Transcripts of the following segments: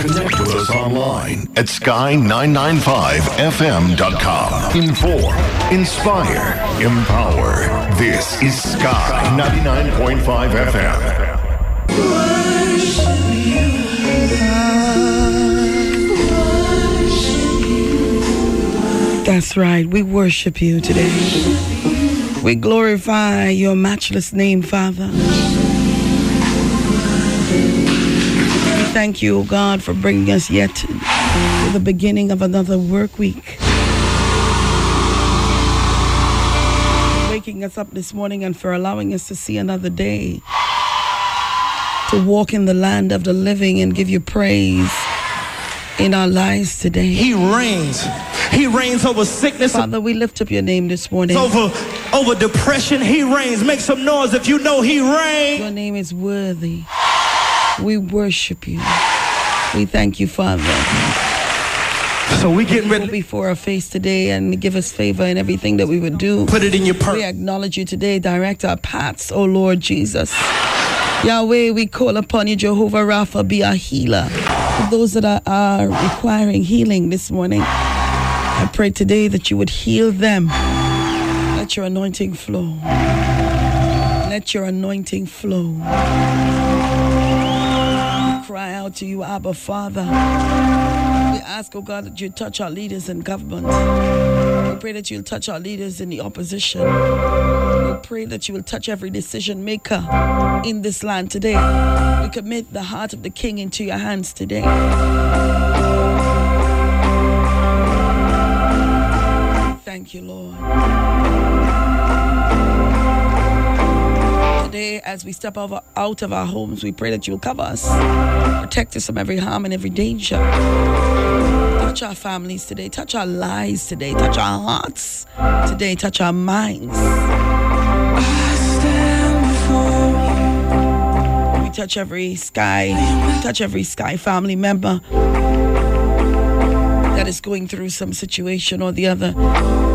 Connect with us online at sky995fm.com. Inform, inspire, empower. This is Sky 99.5 FM. That's right. We worship you today. We glorify your matchless name, Father. Thank you, God, for bringing us yet to the beginning of another work week. Waking us up this morning and for allowing us to see another day. To walk in the land of the living and give you praise in our lives today. He reigns. He reigns over sickness, Father, we lift up your name this morning. over over depression. He reigns. Make some noise if you know he reigns. Your name is worthy. We worship you. We thank you, Father. So we getting Go ready before our face today and give us favor in everything that we would do. put it in your purse. We acknowledge you today. Direct our paths, O Lord Jesus. Yahweh, we call upon you, Jehovah Rapha, be our healer. For those that are, are requiring healing this morning, I pray today that you would heal them. Let your anointing flow. Let your anointing flow. Out to you, Abba Father. We ask, oh God, that you touch our leaders in government. We pray that you'll touch our leaders in the opposition. We pray that you will touch every decision maker in this land today. We commit the heart of the king into your hands today. Thank you, Lord. As we step over, out of our homes, we pray that you will cover us, protect us from every harm and every danger. Touch our families today, touch our lives today, touch our hearts today, touch our minds. We touch every sky, touch every sky family member that is going through some situation or the other.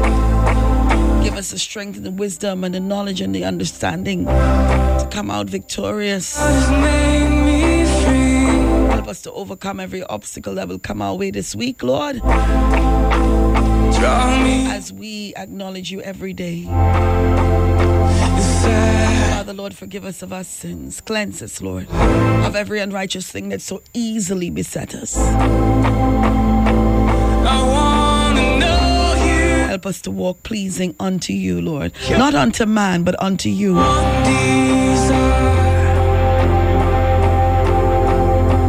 Give us the strength and the wisdom and the knowledge and the understanding to come out victorious. Help us to overcome every obstacle that will come our way this week, Lord, as we acknowledge you every day. Father, Lord, forgive us of our sins. Cleanse us, Lord, of every unrighteous thing that so easily beset us. Help us to walk pleasing unto you, Lord. Not unto man, but unto you.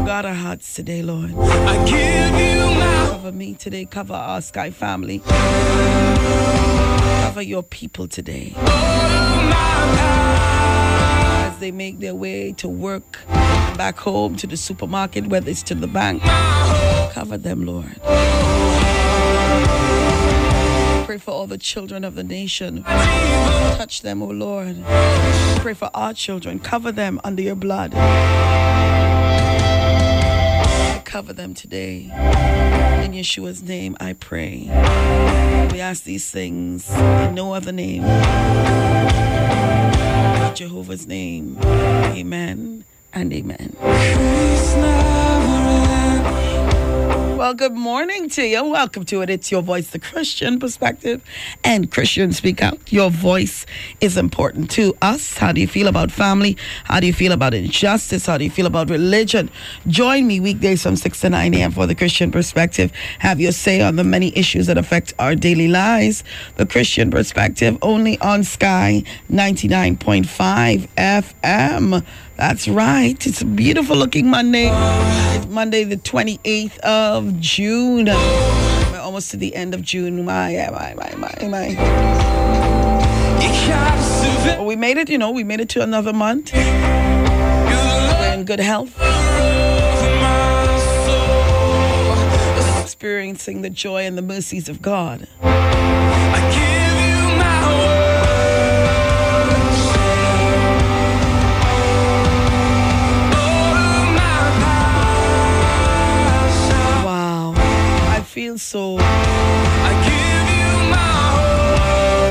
God, our hearts today, Lord. I give you my- cover me today. Cover our Sky family. Cover your people today. As they make their way to work, back home, to the supermarket, whether it's to the bank. Cover them, Lord. Pray for all the children of the nation. Touch them, O Lord. Pray for our children. Cover them under your blood. Cover them today. In Yeshua's name, I pray. We ask these things in no other name. Jehovah's name. Amen and amen. Well, good morning to you. Welcome to it. It's your voice, the Christian perspective, and Christian Speak Out. Your voice is important to us. How do you feel about family? How do you feel about injustice? How do you feel about religion? Join me weekdays from 6 to 9 a.m. for the Christian perspective. Have your say on the many issues that affect our daily lives. The Christian perspective only on Sky 99.5 FM. That's right. It's a beautiful looking Monday. It's Monday, the 28th of June. We're almost to the end of June. My, my, my, my, my. We made it, you know, we made it to another month. We're in good health. Experiencing the joy and the mercies of God. Feel so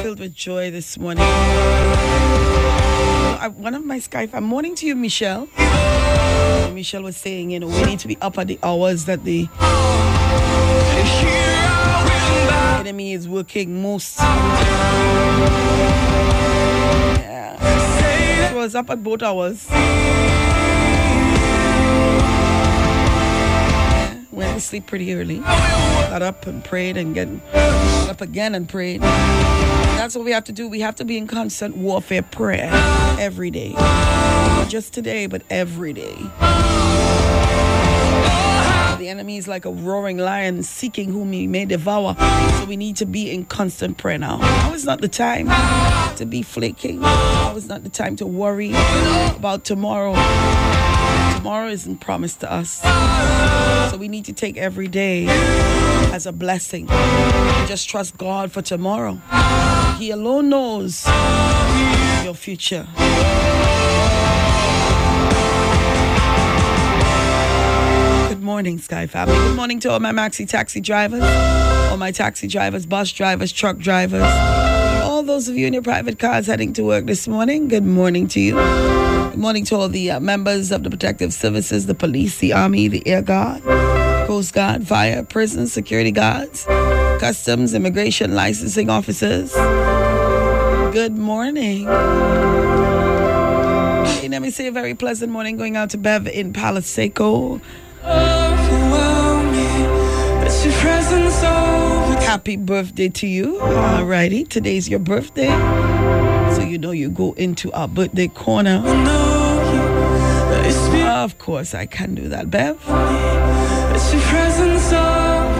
filled with joy this morning. I, one of my Skype, I'm morning to you, Michelle. Michelle was saying, you know, we need to be up at the hours that the enemy is working most. Yeah. So I was up at both hours. Went to sleep pretty early. Got up and prayed and get got up again and prayed. That's what we have to do. We have to be in constant warfare prayer every day. Not just today, but every day. The enemy is like a roaring lion seeking whom he may devour. So we need to be in constant prayer now. Now is not the time to be flaking. Now is not the time to worry about tomorrow. Tomorrow isn't promised to us. So we need to take every day as a blessing. Just trust God for tomorrow. He alone knows your future. Good morning, Sky Family. Good morning to all my maxi taxi drivers, all my taxi drivers, bus drivers, truck drivers, all those of you in your private cars heading to work this morning. Good morning to you. Morning to all the uh, members of the protective services, the police, the army, the air guard, coast guard, fire, prison, security guards, customs, immigration, licensing officers. Good morning. Hey, let me say a very pleasant morning going out to Bev in Palo Seco. Happy birthday to you. Alrighty, today's your birthday. So you know you go into our birthday corner. Of course, I can do that, Bev.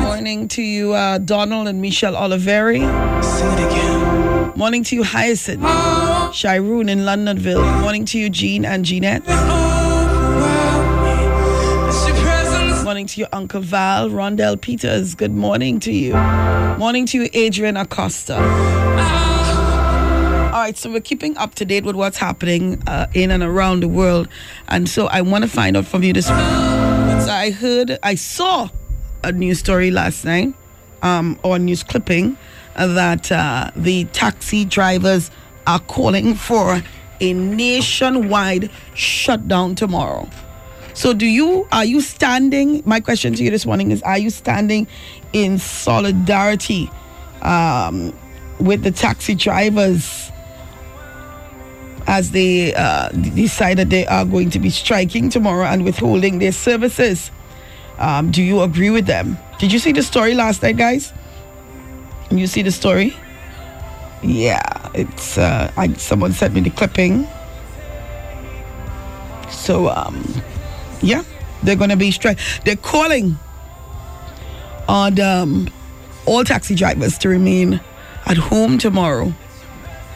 Morning to you, uh, Donald and Michelle Oliveri. Morning to you, Hyacinth. Shiroon in Londonville. Morning to you, Jean and Jeanette. Morning to you, Uncle Val, Rondell Peters. Good morning to you. Morning to you, Adrian Acosta. All right, so we're keeping up to date with what's happening uh, in and around the world, and so I want to find out from you this. So I heard, I saw a news story last night, um, or news clipping, uh, that uh, the taxi drivers are calling for a nationwide shutdown tomorrow. So do you are you standing my question to you this morning is are you standing in solidarity um, with the taxi drivers as they uh, decide that they are going to be striking tomorrow and withholding their services? Um, do you agree with them? Did you see the story last night, guys? You see the story? Yeah, it's uh, I, someone sent me the clipping. So um, yeah, they're going to be strike. They're calling on um, all taxi drivers to remain at home tomorrow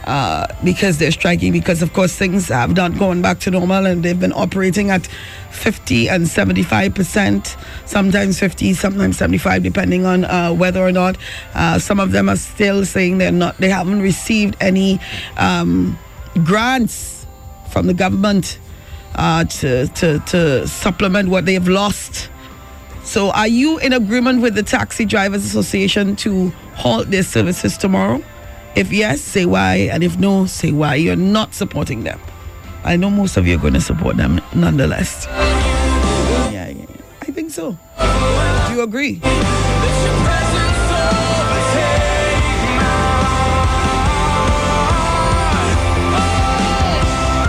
uh, because they're striking. Because of course things have not gone back to normal, and they've been operating at 50 and 75 percent, sometimes 50, sometimes 75, depending on uh, whether or not. Uh, some of them are still saying they're not. They haven't received any um, grants from the government uh, to, to, to supplement what they've lost. So, are you in agreement with the Taxi Drivers Association to halt their services tomorrow? If yes, say why, and if no, say why you're not supporting them. I know most of you are going to support them nonetheless. Yeah, yeah, I think so. Do you agree?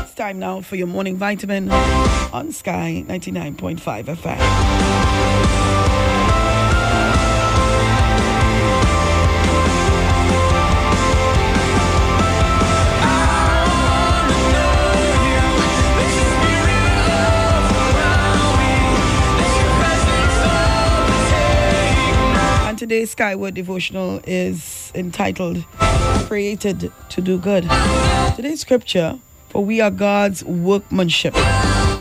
It's time now for your morning vitamin on Sky 99.5 FM. Today's Skyward devotional is entitled Created to Do Good. Today's scripture For we are God's workmanship,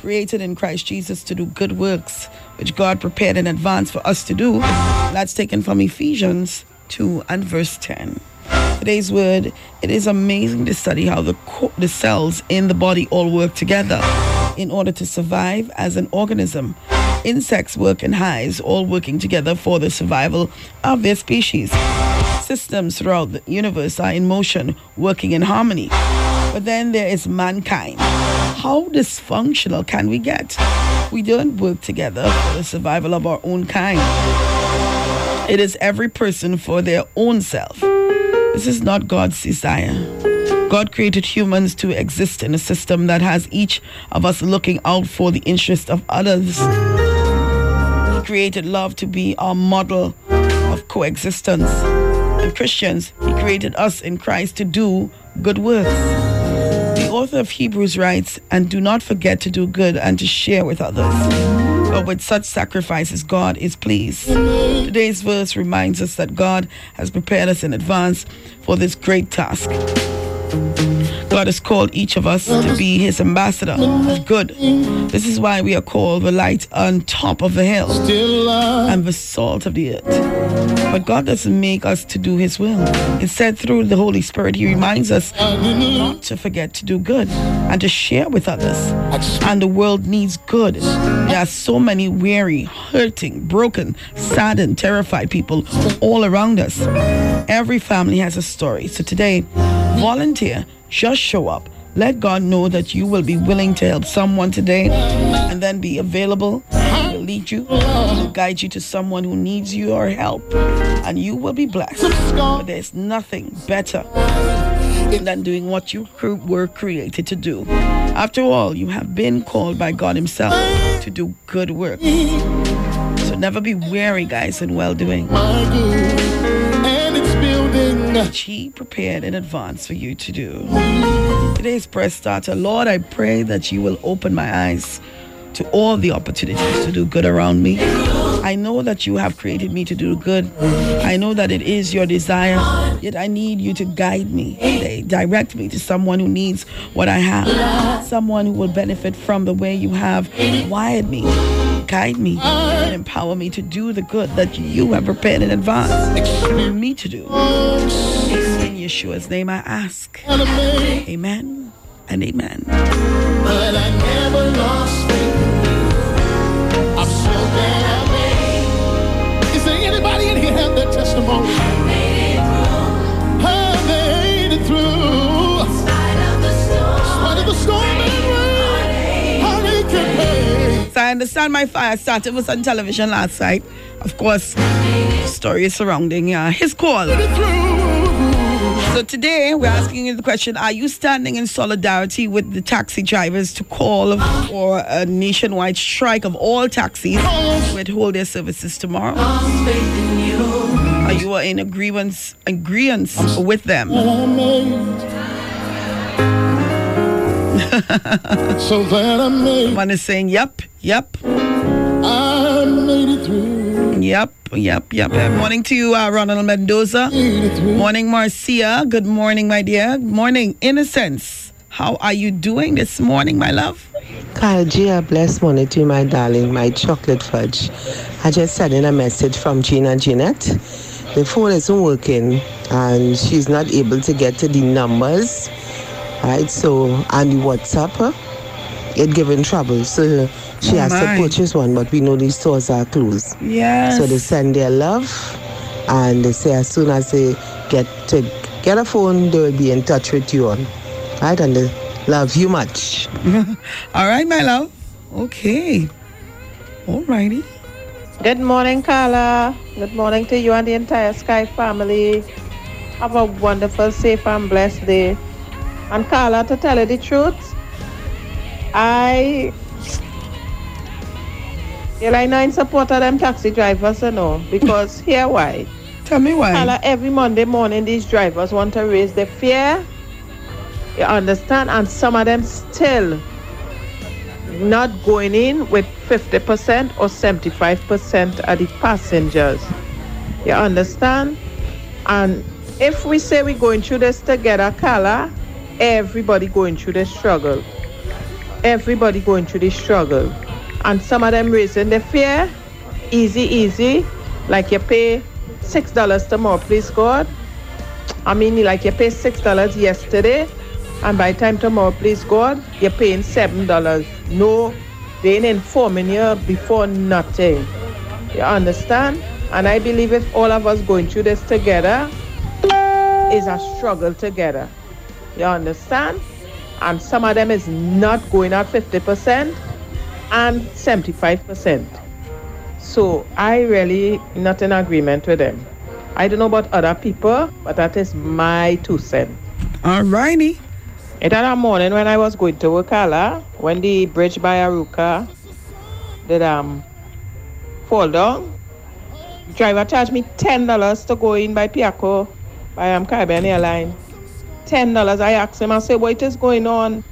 created in Christ Jesus to do good works, which God prepared in advance for us to do. That's taken from Ephesians 2 and verse 10. Today's word it is amazing to study how the, co- the cells in the body all work together in order to survive as an organism. Insects work in hives, all working together for the survival of their species. Systems throughout the universe are in motion, working in harmony. But then there is mankind. How dysfunctional can we get? We don't work together for the survival of our own kind. It is every person for their own self. This is not God's desire. God created humans to exist in a system that has each of us looking out for the interest of others. Created love to be our model of coexistence. And Christians, He created us in Christ to do good works. The author of Hebrews writes, And do not forget to do good and to share with others. But with such sacrifices, God is pleased. Today's verse reminds us that God has prepared us in advance for this great task. God has called each of us to be his ambassador of good. This is why we are called the light on top of the hill and the salt of the earth. But God doesn't make us to do his will. Instead, through the Holy Spirit, he reminds us not to forget to do good and to share with others. And the world needs good. There are so many weary, hurting, broken, saddened, terrified people all around us. Every family has a story. So today, volunteer, just show up. Let God know that you will be willing to help someone today and then be available. He will lead you, He will guide you to someone who needs your help, and you will be blessed. But there's nothing better than doing what you were created to do. After all, you have been called by God Himself to do good work. So never be weary, guys, in well doing. Which He prepared in advance for you to do. Today's press starter, Lord, I pray that you will open my eyes to all the opportunities to do good around me. I know that you have created me to do good. I know that it is your desire, yet I need you to guide me, They direct me to someone who needs what I have, someone who will benefit from the way you have wired me. Guide me and empower me to do the good that you have prepared in advance for me to do. In Yeshua's name I ask. Amen and amen. But I never lost faith. I'm so glad I made. Is there anybody in here have that testimony? I understand my fire started was on television last night. Of course, stories surrounding uh, his call. So today we're asking you the question: Are you standing in solidarity with the taxi drivers to call for a nationwide strike of all taxis which hold their services tomorrow? Are you in agreement agreement with them? So that I made, One is saying, "Yep, yep, I made it through. yep, yep, yep." Good morning to you, uh, Ronald Mendoza. Made it through. Morning, Marcia. Good morning, my dear. Morning, Innocence. How are you doing this morning, my love? Kyle G, a blessed morning to you, my darling, my chocolate fudge. I just sent in a message from Gina Jeanette. The phone isn't working and she's not able to get to the numbers. Right, so and the WhatsApp, uh, it giving trouble. So she Oh, has my. to purchase one, but we know these stores are closed. Yes. So they send their love and they say as soon as they get to get a phone, they will be in touch with you on. Right, and they love you much. All right, my love. Okay. All righty. Good morning, Carla. Good morning to you and the entire Sky family. Have a wonderful, safe, and blessed day. And Carla, to tell you the truth, I you're like not in support of them taxi drivers, you know, because here why. Tell me why. Carla, every Monday morning these drivers want to raise the fare. You understand? And some of them still not going in with 50% or 75% of the passengers. You understand? And if we say we're going through this together, Carla, everybody going through the struggle. Everybody going through the struggle. And some of them raising the fare, easy, easy, like you pay six dollars tomorrow, please God. I mean, like you pay six dollars yesterday, and by time tomorrow, please God, you're paying seven dollars. No, they ain't informing you before nothing. You understand? And I believe if all of us going through this together, is a struggle together. You understand? and some of them is not going at 50% and 75%. So I really not in agreement with them. I don't know about other people, but that is my two cents. All righty. It had a morning when I was going to Wakala, when the bridge by Arouca did um fall down. Driver charged me ten dollars to go in by Piarco by um Caribbean Airline. Ten dollars. I asked him, I said, what is going on?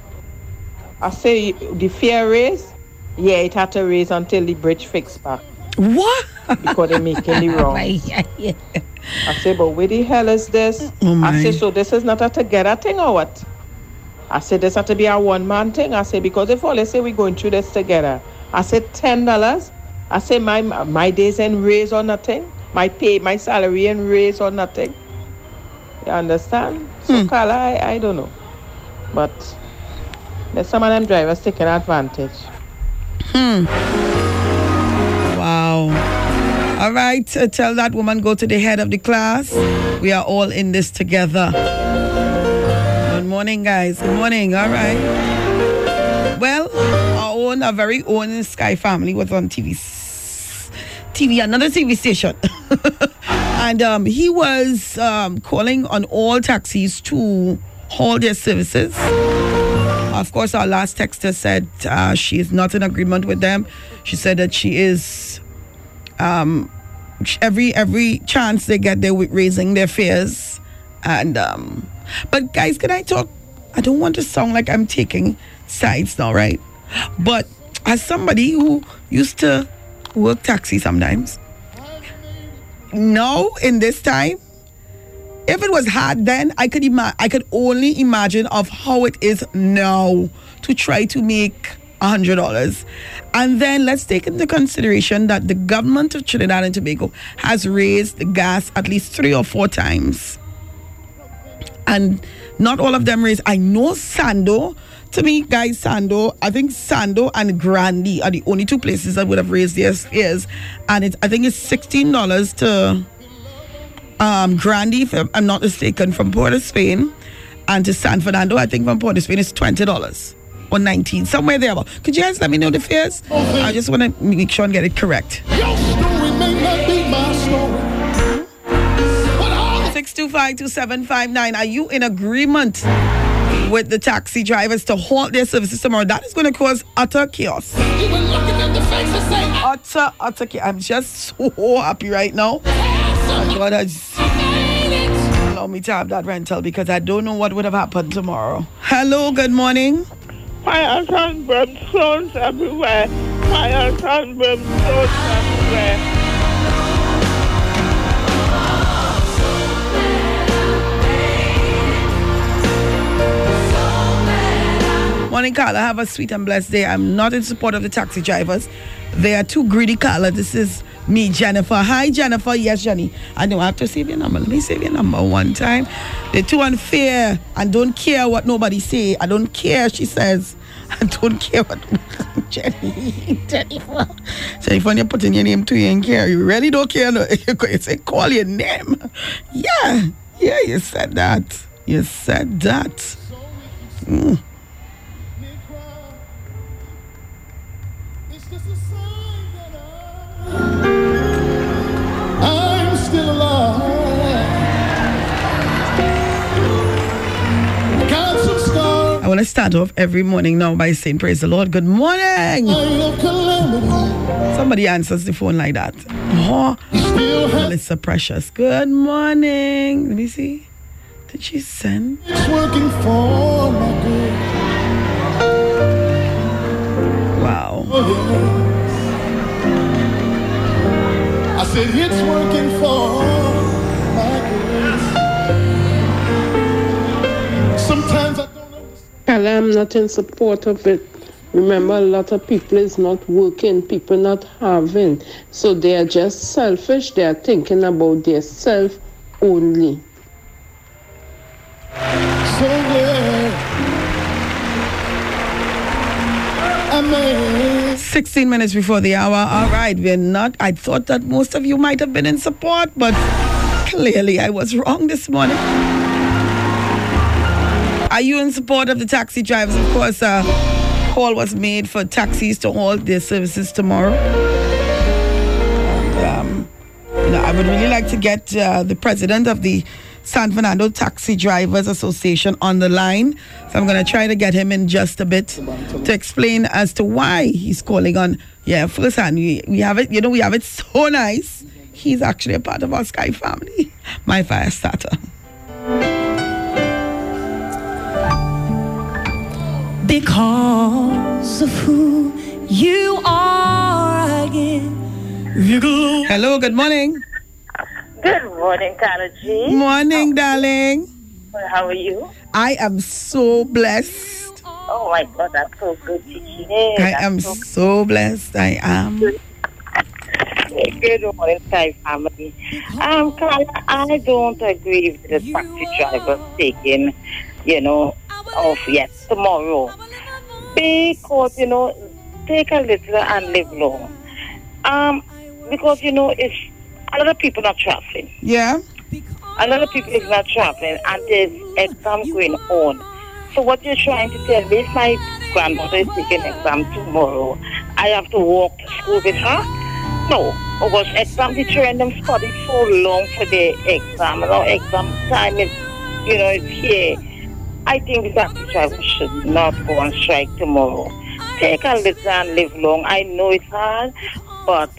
I say the fare raise? Yeah, it had to raise until the bridge fixed back What? because they're making the wrong. I say, but where the hell is this? Oh. I say, so this is not a together thing or what? I said, this had to be a one man thing. I say, because if all they say we're going through this together. I said, ten dollars. I say, my my days ain't raise or nothing. My pay, my salary ain't raise or nothing. You understand? So, Hmm. Carla, I, I don't know. But there's some of them drivers taking advantage. Wow. All right. uh, tell that woman go to the head of the class. We are all in this together. Good morning, guys. Good morning. All right. Well, our own, our very own Sky family was on TV. TV, another TV station. and um, he was um, calling on all taxis to hold their services. Of course, our last texter said uh, she is not in agreement with them. She said that she is um, every every chance they get, they're raising their fears. And um, but guys, can I talk? I don't want to sound like I'm taking sides now, right? But as somebody who used to work taxi sometimes, now in this time, if it was hard then, I could ima- I could only imagine of how it is now to try to make a hundred dollars. And then let's take into consideration that the government of Trinidad and Tobago has raised the gas at least three or four times. And not all of them raised. I know Sando. To me, guys, Sando, I think Sando and Grande are the only two places that would have raised their fares. And it's I think it's sixteen dollars to um, Grande, if I'm not mistaken, from Port of Spain, and to San Fernando, I think from Port of Spain, it's twenty dollars or nineteen, somewhere there. Could you guys let me know the fares? I just want to make sure and get it correct. Your story may not be my story. Six two five two seven five nine. Are you in agreement with the taxi drivers to halt their services tomorrow? That is going to cause utter chaos. you were looking at the face and say, Utter, utter chaos. I'm just so happy right now. God has allowed me to have that rental because I don't know what would have happened tomorrow. Hello, good morning. Fires and brimstones everywhere. Fires and brimstones everywhere. Morning, Carla. Have a sweet and blessed day. I'm not in support of the taxi drivers. They are too greedy, Carla. This is me, Jennifer. Hi, Jennifer. Yes, Jenny. I know I have to save your number. Let me save your number one time. They're too unfair and don't care what nobody say. I don't care, she says. I don't care what Jenny. Jennifer. Jennifer, you're putting your name to you and care, you really don't care. No. You say call your name. Yeah. Yeah, you said that. You said that. Mm. I want to start off every morning now by saying, Praise the Lord. Good morning. Somebody answers the phone like that. Oh, Melissa Precious. Good morning. Let me see. Did she send? it's working for my good. Wow. I said it's working for I'm not in support of it. Remember, a lot of people is not working, people not having. So they are just selfish. They are thinking about their self only. 16 minutes before the hour. All right, we're not. I thought that most of you might have been in support, but clearly I was wrong this morning. Are you in support of the taxi drivers? Of course, uh, call was made for taxis to halt their services tomorrow. And, um, you know, I would really like to get uh, the president of the San Fernando Taxi Drivers Association on the line. So I'm going to try to get him in just a bit to explain as to why he's calling on. Yeah, first hand, we, we have it, you know, we have it so nice. He's actually a part of our Sky family, my fire starter. Because of who you are, I give Hello, good morning. Good morning, Carla G. Morning, darling. How are you? I am so blessed. Oh my God, that's so good to hear. I That's am so so blessed. I am. good. Good morning, Sky family. Um, Carla, I don't agree with the taxi drivers taking, you know, off yes, tomorrow. Because, you know, take a little and live long. Um, because, you know, if a lot of people are traveling, Yeah. a lot of people is not traveling and there's exam going on. So what you're trying to tell me, if my grandmother is taking exam tomorrow, I have to walk to school with her? No, because exam teacher and them study so long for their exam. Now exam time is, you know, it's here. I think that should not go on strike tomorrow. Take a little and live long. I know it's hard, but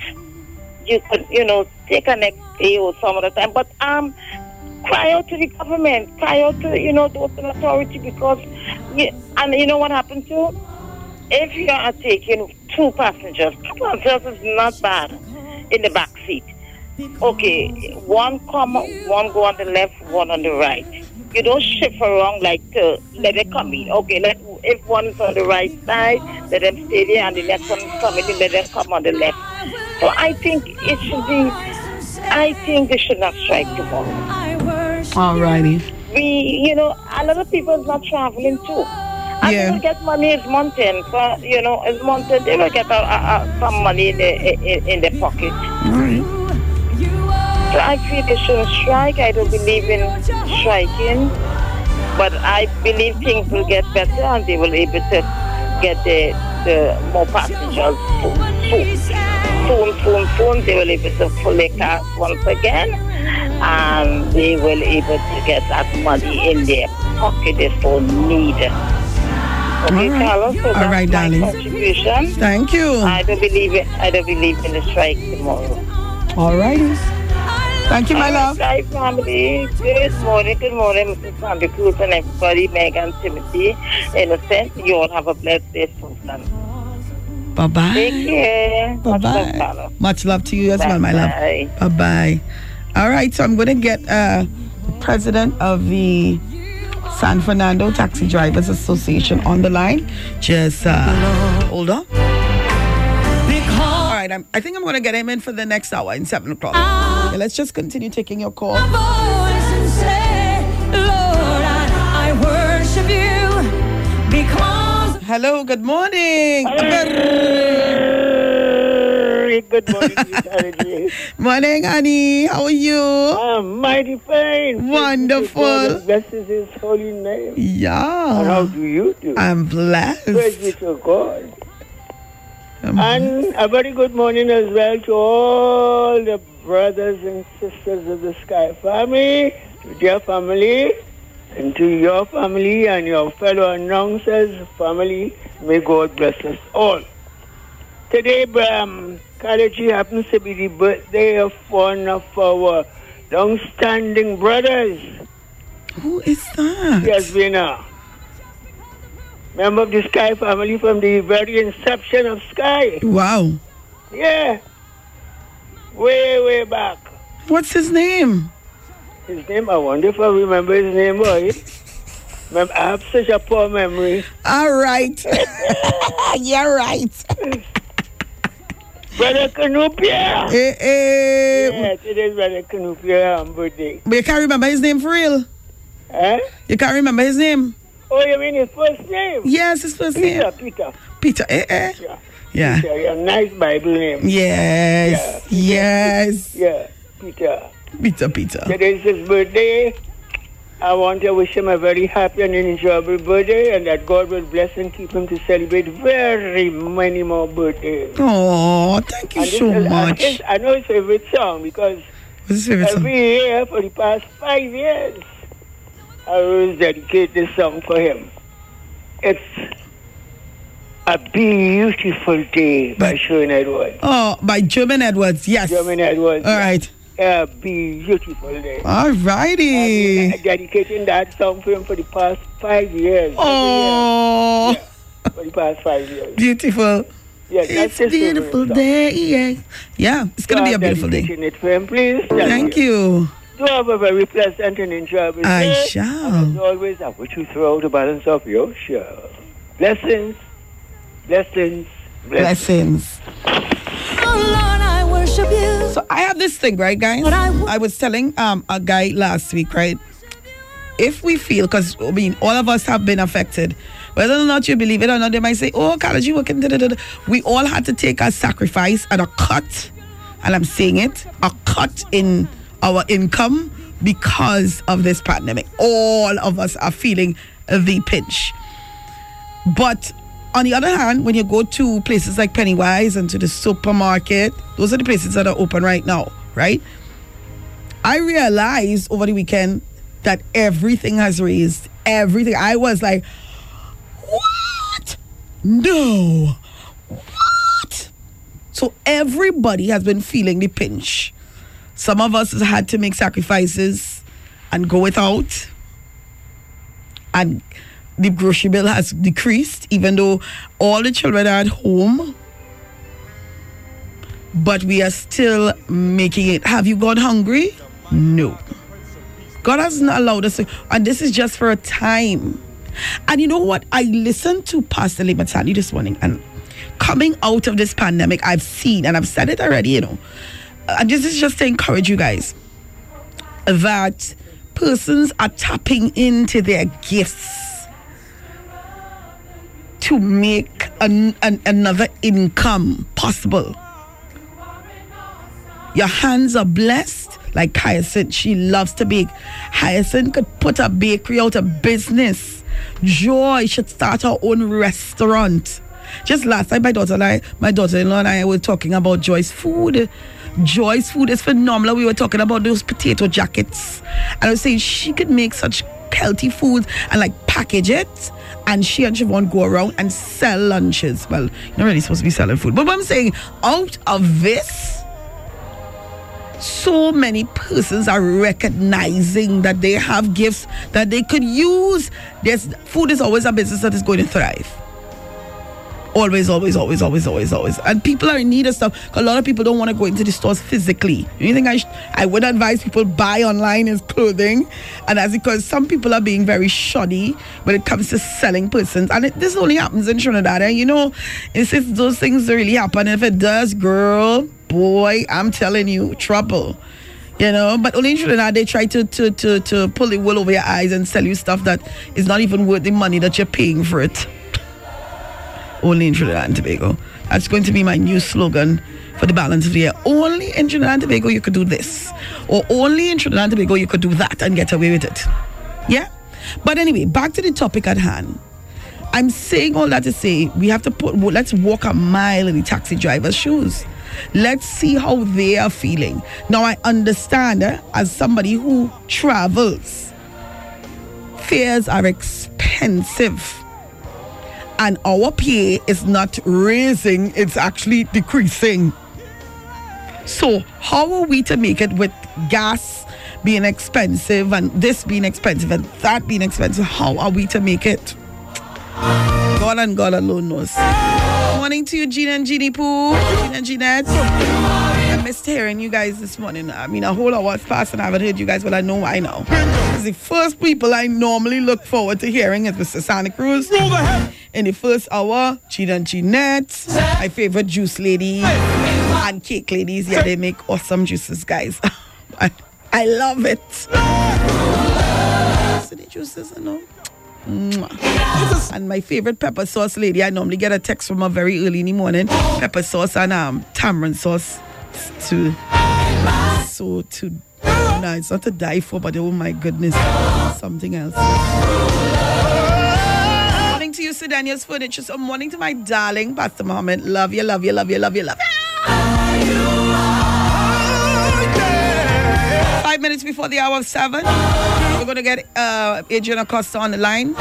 you could, you know, take a next day or some other time. But um, cry out to the government, cry out to, you know, those in authority because, and you know what happened to? If you are taking two passengers, two passengers is not bad in the back seat. Okay, one come, one go on the left, one on the right. You don't shift around like to let it come in. Okay, let if one is on the right side, let them stay there, and the next one is coming in, let them come on the left. So I think it should be. I think they should not strike tomorrow. Alrighty. We, you know, a lot of people is not traveling too. And Yeah. they will get money as mountain. So, you know, as mountain, they will get uh, uh, some money in the, in, in their pocket. So I feel they shouldn't strike. I don't believe in striking. But I believe things will get better and they will be able to get the, the more passengers soon. Soon, soon, soon, they will be able to pull their cars once again and they will be able to get that money in their pocket if they so need. Okay, All right. Carlos, so All right, darling. contribution. Thank you. I don't believe it. I don't believe in the strike tomorrow. Alrighty. Thank you, my love. Hi, family. Good morning. Good morning, Mrs. Sandy Cruz and everybody, Megan, Timothy, Innocent. You all have a blessed day, Susan. Bye bye. Take care. Bye bye. Much love to you as well, my love. Bye. Bye. All right, so I'm going to get uh, the president of the San Fernando Taxi Drivers Association on the line. Just uh, hold on. All right, I'm, I think I'm going to get him in for the next hour in 7 o'clock. Okay, let's just continue taking your call. say, Lord, I, I because Hello, good morning. Good morning, morning, honey. How are you? I'm mighty fine. Wonderful. Blesses his holy name. Yeah. And how do you do? I'm blessed. Praise be to God. I'm And a very good morning as well to all the brothers and sisters of the Sky family, to their family, and to your family and your fellow announcers family. May God bless us all. Today, um, Kalechi happens to be the birthday of one of our long-standing brothers. Who is that? He has been a member of the Sky family from the very inception of Sky. Wow. Yeah. Way, way back. What's his name? His name, I wonder if I remember his name, boy. I have such a poor memory. All right. You're right. Brother Canupia. Eh, eh. Yeah, today's Brother Canupia um, birthday. But you can't remember his name for real? Huh? You can't remember his name? Oh, you mean his first name? Yes, his first Peter, name. Peter. Peter. Eh, eh. Yeah. Yeah. Peter, yeah, nice Bible name. Yes. Yes. Yeah, Peter. Peter, Peter. Today is his birthday. I want to wish him a very happy and enjoyable birthday and that God will bless and keep him to celebrate very many more birthdays. Oh, thank you And so is- much. his- I know his favorite song because favorite song? year for the past five years, I always dedicate this song for him. It's A Beautiful Day by Sherwin Edwards. Oh, by German Edwards. Yes. German Edwards. All right. A Beautiful Day. All righty. I'm uh, dedicating that song for him for the past five years. Oh, year, for the past five years. beautiful. Yes, It's a beautiful day. Yeah. Yeah, it's going to be a beautiful day. it for him, please. Thank you. Do have a very pleasant and enjoyable I day. shall. And as always, I wish you throw the balance of your show. Blessings, blessings, blessings. Blessings. Oh Lord, I worship you. So I have this thing, right, guys? But I w- I was telling um a guy last week, right? If we feel, because I mean, all of us have been affected, whether or not you believe it or not, they might say, "Oh, college, you working?" Da, da, da, da." We all had to take a sacrifice and a cut, and I'm saying it, a cut in our income because of this pandemic. All of us are feeling the pinch. But on the other hand, when you go to places like Pennywise and to the supermarket, those are the places that are open right now, right? I realized over the weekend that everything has raised. Everything. I was like, what? No. What? So everybody has been feeling the pinch. Some of us had to make sacrifices and go without. And the grocery bill has decreased, even though all the children are at home. But we are still making it. Have you gone hungry? No. God hasn't allowed us to, and this is just for a time. And you know what? I listened to Pastor Lee Matsali this morning, and coming out of this pandemic, I've seen, and I've said it already, you know, and this is just to encourage you guys that persons are tapping into their gifts to make an, an, another income possible. Your hands are blessed. Like Hyacinth, she loves to bake. Hyacinth could put a bakery out of business. Joy should start her own restaurant. Just last night, my daughter and I, my daughter-in-law and I were talking about Joy's food. Joy's food is phenomenal. We were talking about those potato jackets. And I was saying she could make such healthy food and like package it. And she and Siobhan go around and sell lunches. Well, you're not really supposed to be selling food. But what I'm saying, out of this, so many persons are recognizing that they have gifts that they could use. There's food is always a business that is going to thrive. Always, always, always, always, always, always. And people are in need of stuff. A lot of people don't want to go into the stores physically. You think I sh- I would advise people buy online is clothing, and that's because some people are being very shoddy when it comes to selling persons. And it, this only happens in Trinidad. And you know, it's just those things really happen. If it does, girl, boy, I'm telling you, trouble. You know, but only in Trinidad they try to, to, to, to pull the wool over your eyes and sell you stuff that is not even worth the money that you're paying for it only in Trinidad and Tobago. That's going to be my new slogan for the balance of the year. Only in Trinidad and Tobago you could do this, or only in Trinidad and Tobago you could do that and get away with it. Yeah? But anyway, back to the topic at hand. I'm saying all that to say we have to put, let's walk a mile in the taxi driver's shoes. Let's see how they are feeling. Now, I understand eh, as somebody who travels, fares are expensive and our pay is not raising, it's actually decreasing. So, how are we to make it with gas being expensive and this being expensive and that being expensive? How are we to make it? God and God alone knows. Morning to you, Gina and Jeannie Pooh, Gina and Jeanette. Missed hearing you guys this morning. I mean, a whole hour's passed and I haven't heard you guys, but I know why now. The first people I normally look forward to hearing is Mr. Santa Cruz. In the first hour, Gina and Jeanette, my favorite juice lady, and cake ladies. Yeah, they make awesome juices, guys. I, I love it. The juices, you know. And my favorite pepper sauce lady, I normally get a text from her very early in the morning. Pepper sauce and um tamarind sauce to so to No, it's not to die for, but oh my goodness, something else. Morning to you, Sedania's Furniture. So morning to my darling, Pastor Mohammed. Love you, love you, love you, love you, love you. Five minutes before the hour of seven, we're going to get uh, Adrian Acosta on the line.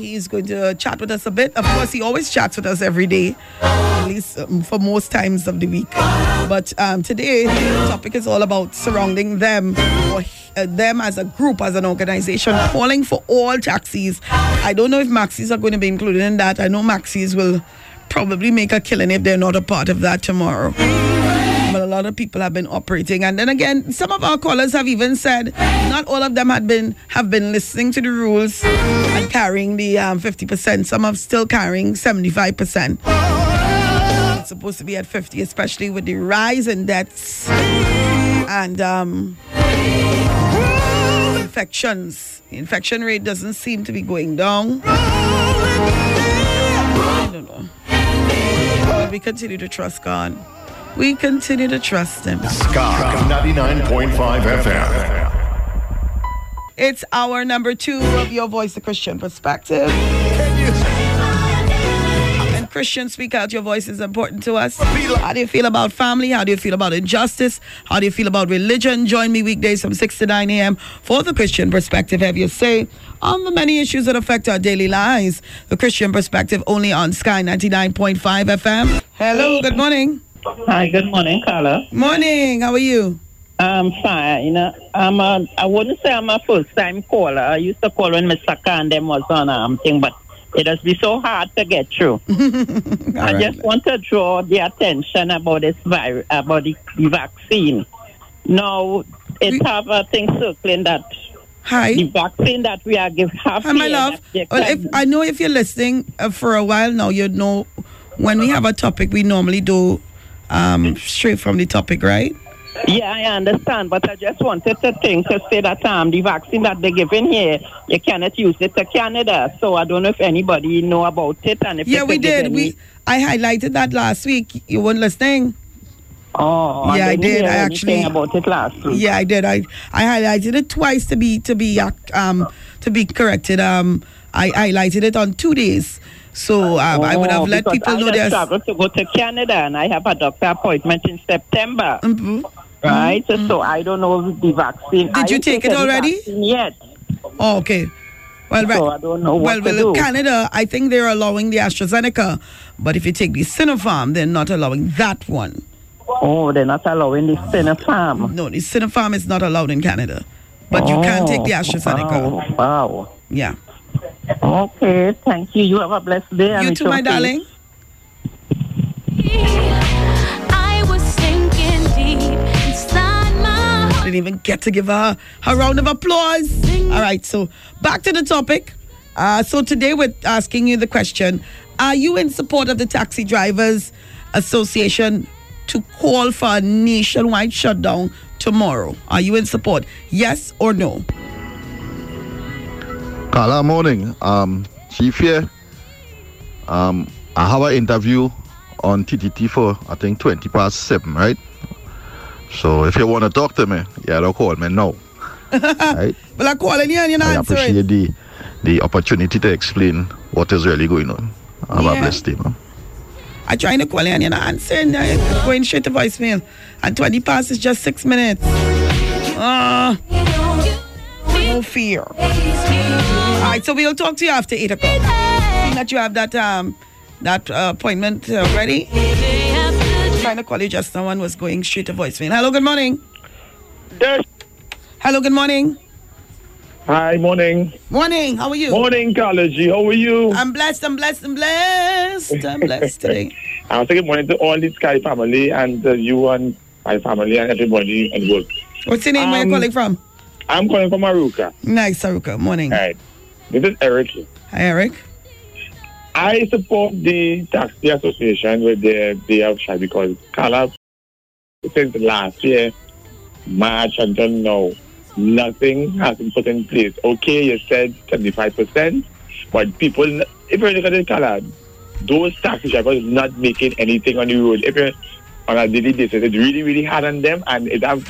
He's going to chat with us a bit. Of course, he always chats with us every day, at least um, for most times of the week. But um, today, the topic is all about surrounding them, or uh, them as a group, as an organization, calling for all taxis. I don't know if maxis are going to be included in that. I know maxis will probably make a killing if they're not a part of that tomorrow. Lot of people have been operating, and then again, some of our callers have even said not all of them had been have been listening to the rules and carrying the um, fifty percent. Some are still carrying seventy five percent. It's supposed to be at fifty, especially with the rise in deaths and um, infections. The infection rate doesn't seem to be going down. I don't know. We continue to trust God. We continue to trust Him. Sky 99.5 FM. It's our number two of Your Voice, the Christian Perspective. And Christians speak out. Your voice is important to us. How do you feel about family? How do you feel about injustice? How do you feel about religion? Join me weekdays from 6 to 9 a.m. for the Christian Perspective. Have your say on the many issues that affect our daily lives. The Christian Perspective only on Sky 99.5 FM. Hello, good morning. Hi, good morning, Carla. Morning, how are you? I'm fine. You know, I'm a, I wouldn't say I'm a first time caller. I used to call when Mr. Khan them was on um thing, but it has been so hard to get through. I just want to draw the attention about this virus, about the vaccine. Now, it have a thing circling that Hi. the vaccine that we are have Hi, my love. Well, if I know if you're listening uh, for a while now, you'd know when we have a topic, we normally do um, straight from the topic, right? Yeah, I understand, but I just wanted to think to say that um the vaccine that they're giving here, you cannot use it to Canada. So I don't know if anybody know about it and if Yeah, we did. any- We I highlighted that last week. You weren't listening. Oh, yeah, I didn't did. I actually about it last week. Yeah, I did. I I highlighted it twice to be to be um to be corrected. Um, I highlighted it on two days, so um, I would have Oh, let people I know there's. traveled to go to Canada and I have a doctor appointment in September. Mm-hmm. Right, so I don't know if the vaccine. I Did you take it already? Yet. Oh, okay. Well, right. So I don't know well, what to well. Canada, I think they're allowing the AstraZeneca, but if you take the Sinopharm, they're not allowing that one. Oh, they're not allowing the Sinopharm. No, the Sinopharm is not allowed in Canada, but you can take the Oh, AstraZeneca. Wow. wow. Yeah. Okay, thank you. You have a blessed day. You it too, my be. darling. I was sinking deep inside my heart. Didn't even get to give her a round of applause. All right, so back to the topic. Uh, so today we're asking you the question: Are you in support of the Taxi Drivers Association to call for a nationwide shutdown tomorrow? Are you in support? Yes or no? Carla, morning. Um, Chief here. Um, I have an interview on TTT for I think 20 past 7, right? So if you want to talk to me, yeah, don't call me now. right? Well, I'm calling you and you're not I appreciate the, the opportunity to explain what is really going on. Have Yeah. a blessed day, man. I'm trying to call you and you're not answering. You're going straight to voicemail. And 20 past is just six minutes. Ah, no fear. All right, so we'll talk to you after 8 o'clock. Seeing that you have that um that uh, appointment uh, ready. Trying to call you just someone was going straight to voicemail. Hello, good morning. Hello, good morning. Hi, morning. Morning, how are you? Morning, College. How are you? I'm blessed, I'm blessed, I'm blessed. I'm blessed today. I want to good morning to all the Sky family and uh, you and my family and everybody at work. What's your name? Where you Um, calling from? I'm calling from Arouca. Nice, Arouca. Morning. All right. This is Eric. Hi, Eric. I support the taxi association with the of strike because Carla, since last year, March until now, nothing has been put in place. Okay, you said 75%, but people, if you look at it, Carla, those taxi drivers not making anything on the road. If you on a daily basis, it's really, really hard on them and it have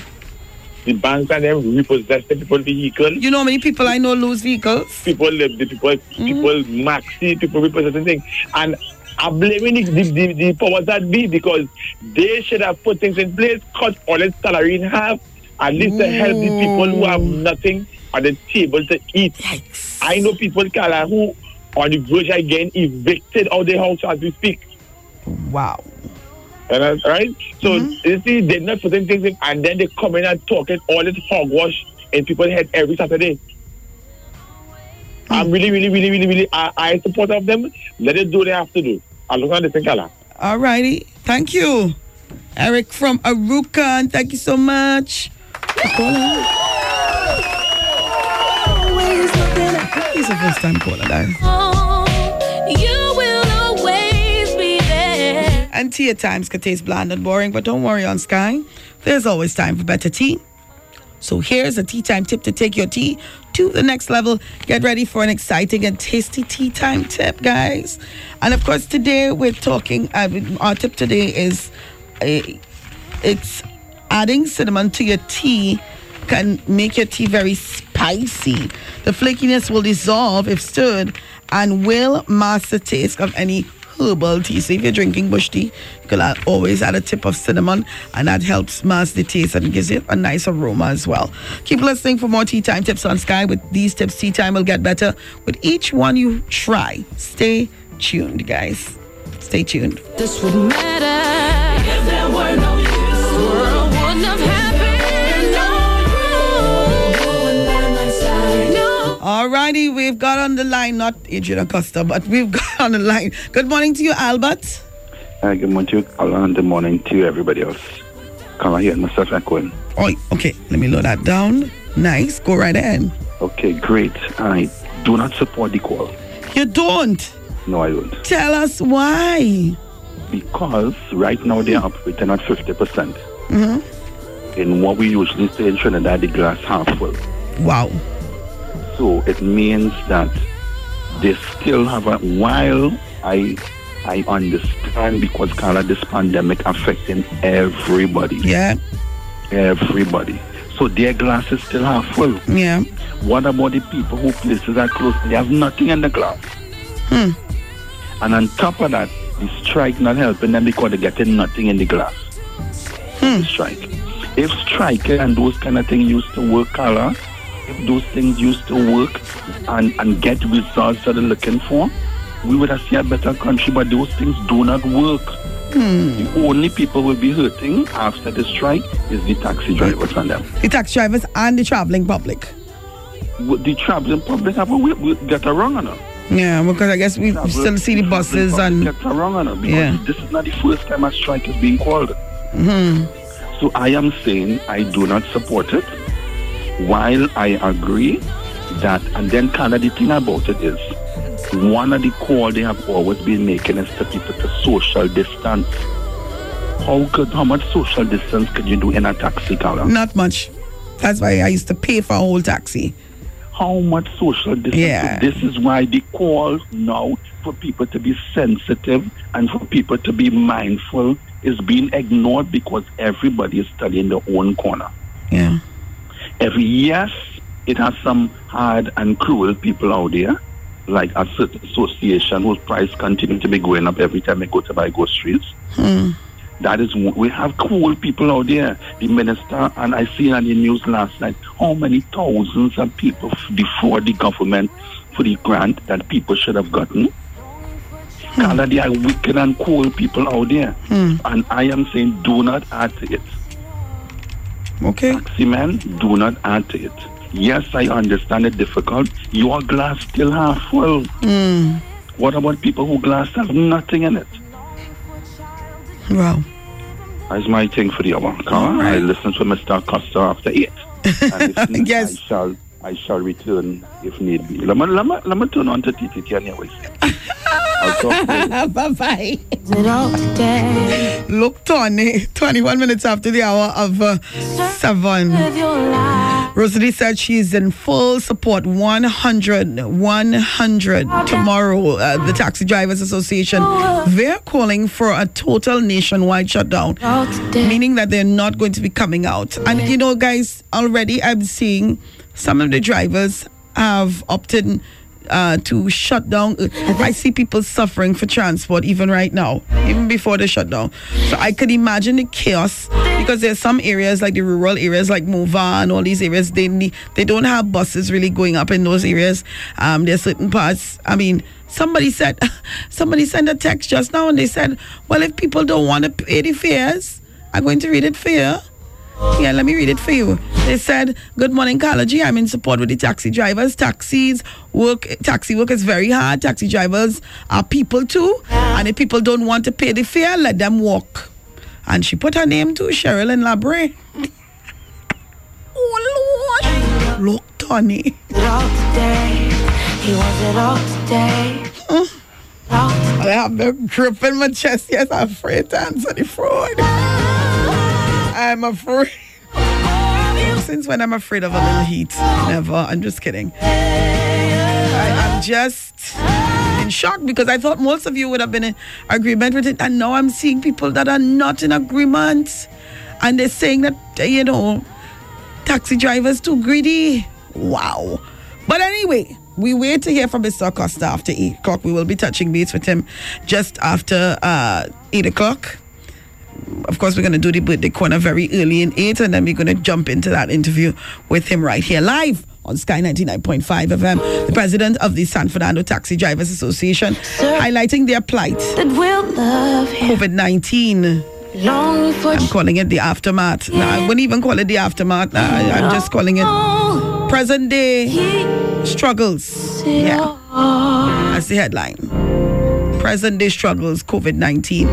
the banks and them repossess the people vehicle. You know how many people I know lose vehicles? People, the, the people, hmm? people maxi, people repossessing things. And I'm blaming the, the, the, the powers that be because they should have put things in place, cut all the salary in half, at least to help the people who have hmm. nothing on the table to eat. I know people, Carla, who on the verge getting evicted out of their house as we speak. Wow. And, right? So, mm-hmm. you see, they're not putting things in, and then they come in and talking all this hogwash in people's head every Saturday. I'm mm. really, really, really, really, really, I, I support of them. Let it do what they have to do. I look at this color. All righty. Thank you. Eric from Arouca. Thank you so much. He's a first time caller, guys. And tea at times can taste bland and boring, but don't worry on Sky. There's always time for better tea. So here's a tea time tip to take your tea to the next level. Get ready for an exciting and tasty tea time tip, guys. And of course, today we're talking. Uh, our tip today is uh, it's adding cinnamon to your tea can make your tea very spicy. The flakiness will dissolve if stirred and will mask the taste of any herbal tea. So if you're drinking bush tea, you can always add a tip of cinnamon and that helps mask the taste and gives it a nice aroma as well. Keep listening for more tea time tips on Sky. With these tips, tea time will get better with each one you try. Stay tuned, guys. Stay tuned. This would matter Alrighty, we've got on the line, not Adrian Acosta, but we've got on the line. Good morning to you, Albert. Uh, good morning to you, Carla, and good morning to everybody else. Carla here, myself echoing. Oh, okay, let me load that down. Nice, go right in. Okay, great. I do not support the call. You don't? No, I don't. Tell us why. Because right now they are operating at 50%. hmm In what we usually say in Trinidad, the glass half full. Wow. So it means that they still have a, while I I understand because Carla, this pandemic affecting everybody. Yeah. Everybody. So their glass is still half full. Yeah. What about the people who places are closed? They have nothing in the glass. Hmm. And on top of that, the strike not helping them because they're getting nothing in the glass. Hmm. The strike. If strike and those kind of things used to work, Carla, if those things used to work and, and get results that they're looking for, we would have seen a better country, but those things do not work. Hmm. The only people will be hurting after the strike is the taxi drivers and them. The taxi drivers and the traveling public. The traveling public have a we, we get a wrong on them. Yeah, because I guess we still see the buses and. Get a wrong on them because Yeah. this is not the first time a strike is being called. hmm So I am saying I do not support it. While I agree that, and then kind of the thing about it is, one of the call they have always been making is to people to social distance. How could, how much social distance could you do in a taxi car? Not much. That's why I used to pay for a whole taxi. How much social distance? Yeah. This is why the call now for people to be sensitive and for people to be mindful is being ignored because everybody is studying their own corner. Yeah. Every yes, it has some hard and cruel people out there, like a certain association whose price continue to be going up every time they go to buy groceries. Hmm. That is, we have cool people out there. The minister, and I seen on the news last night, how many thousands of people before the government for the grant that people should have gotten. Carla, there are wicked and cool people out there. Hmm. And I am saying, do not add to it. Okay. Taxi man, do not add to it. Yes, I understand it difficult. Your glass still half full. Hmm. What about people who glass have nothing in it? Wow. That's my thing for the hour. Carla. I listen to Mr. Costa after eight. And if Yes. I shall, I shall return if need be. Let me, let me, let me turn on to to you. bye bye. Look, Tony, 21 minutes after the hour of uh, 7. Rosalie said she's in full support 100, 100 tomorrow. Uh, the Taxi Drivers Association, they're calling for a total nationwide shutdown, meaning that they're not going to be coming out. And you know, guys, already I'm seeing some of the drivers have opted uh, to shut down. I see people suffering for transport even right now, even before the shutdown. So I could imagine the chaos because there's some areas like the rural areas like Mova and all these areas they need, they don't have buses really going up in those areas. Um, there's certain parts. I mean, somebody said somebody sent a text just now and they said, well, if people don't want to pay the fares, I'm going to read it for you. Yeah, let me read it for you. They said, Good morning, Carla G. I'm in support with the taxi drivers. Taxis work taxi work is very hard. Taxi drivers are people too. And if people don't want to pay the fare, let them walk. And she put her name to Cheryl and Labre. oh Lord. Look, Tony. He wants it all today. I have the grip in my chest. Yes, I'm afraid to answer the fraud. I'm afraid. Since when I'm afraid of a little heat? Never. I'm just kidding. I, I'm just in shock because I thought most of you would have been in agreement with it. And now I'm seeing people that are not in agreement. And they're saying that, you know, taxi drivers too greedy. Wow. But anyway, we wait to hear from Mr. Acosta after 8 o'clock. We will be touching base with him just after uh, 8 o'clock. Of course, we're going to do the birthday corner very early in 8, and then we're going to jump into that interview with him right here live on Sky 99.5 FM. The president of the San Fernando Taxi Drivers Association highlighting their plight. COVID 19. I'm calling it the aftermath. No, I wouldn't even call it the aftermath. No, I, am just calling it present day struggles. Yeah. That's the headline. Present day struggles, COVID 19,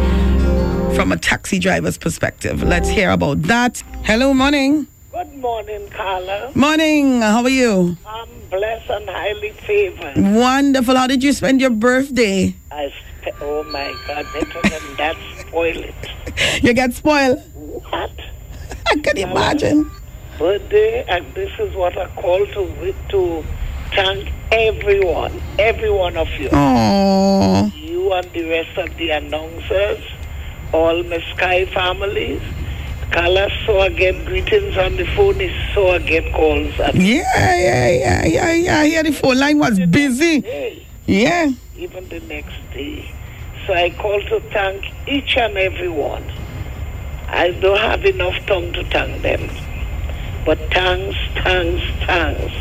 from a taxi driver's perspective. Let's hear about that. Hello, morning. Good morning, Carla. Morning. How are you? I'm blessed and highly favored. Wonderful. How did you spend your birthday? I sp- oh my God, better than that, spoil it. You get spoiled? What? I can imagine. Birthday, and this is what I call to to thank everyone, every one of you. Oh. You and the rest of the announcers, all my Sky families. Carla, I get greetings on the phone, so I get calls. And Yeah, yeah, yeah, yeah, yeah. Yeah, the phone line was busy. Yeah. even the next day. So I call to thank each and every one. I don't have enough tongue to thank them. But thanks, thanks, thanks.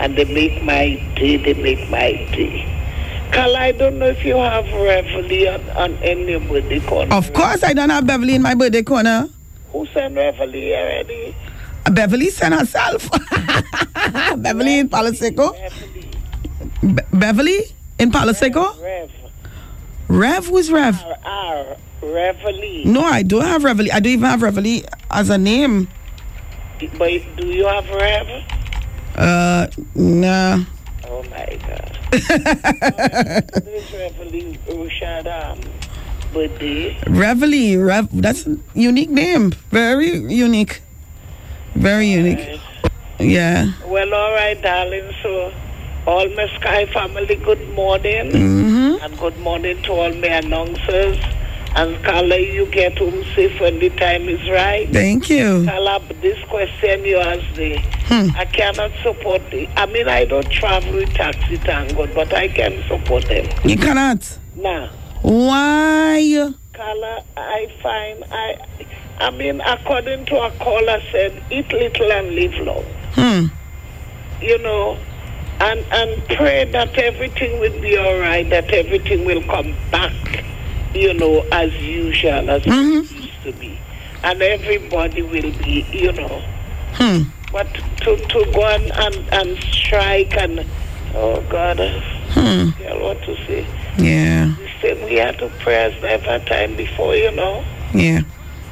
And they make my day, they make my day. Carl, I don't know if you have Reveille on, on any birthday corner. Of course, I don't have Beverly in my birthday corner. Who sent Reveille already? Beverly sent herself. Beverly in Palo Seco. Be- Beverly in Palo Seco? Rev. Rev? Who's Rev? R, R, Reveille. No, I don't have Reveille. I don't even have Reveille as a name. But do you have Rev? Uh, nah. Oh my God. This Reveille Rushad birthday. Reveille. Rev. That's a unique name. Very unique. Very unique. Yeah. Well, all right, darling. So, all my Sky family, good morning. Mhm. And good morning to all my announcers. And Carla, you get home safe when the time is right. Thank you. Carla, this question you asked me, Hmm. I cannot support the. I mean, I don't travel with taxi, tango, but I can support them. You cannot. Now, Why? Carla, I find I. I mean, according to a caller said, eat little and live long. Hmm. you know, and and pray that everything will be all right, that everything will come back, you know, as usual, as it used to be, and everybody will be, you know. Hmm. But to to go and and, and strike and oh God, Hmm. yeah, what to say? Yeah. Listen, we have to pray as never time before, you know. Yeah.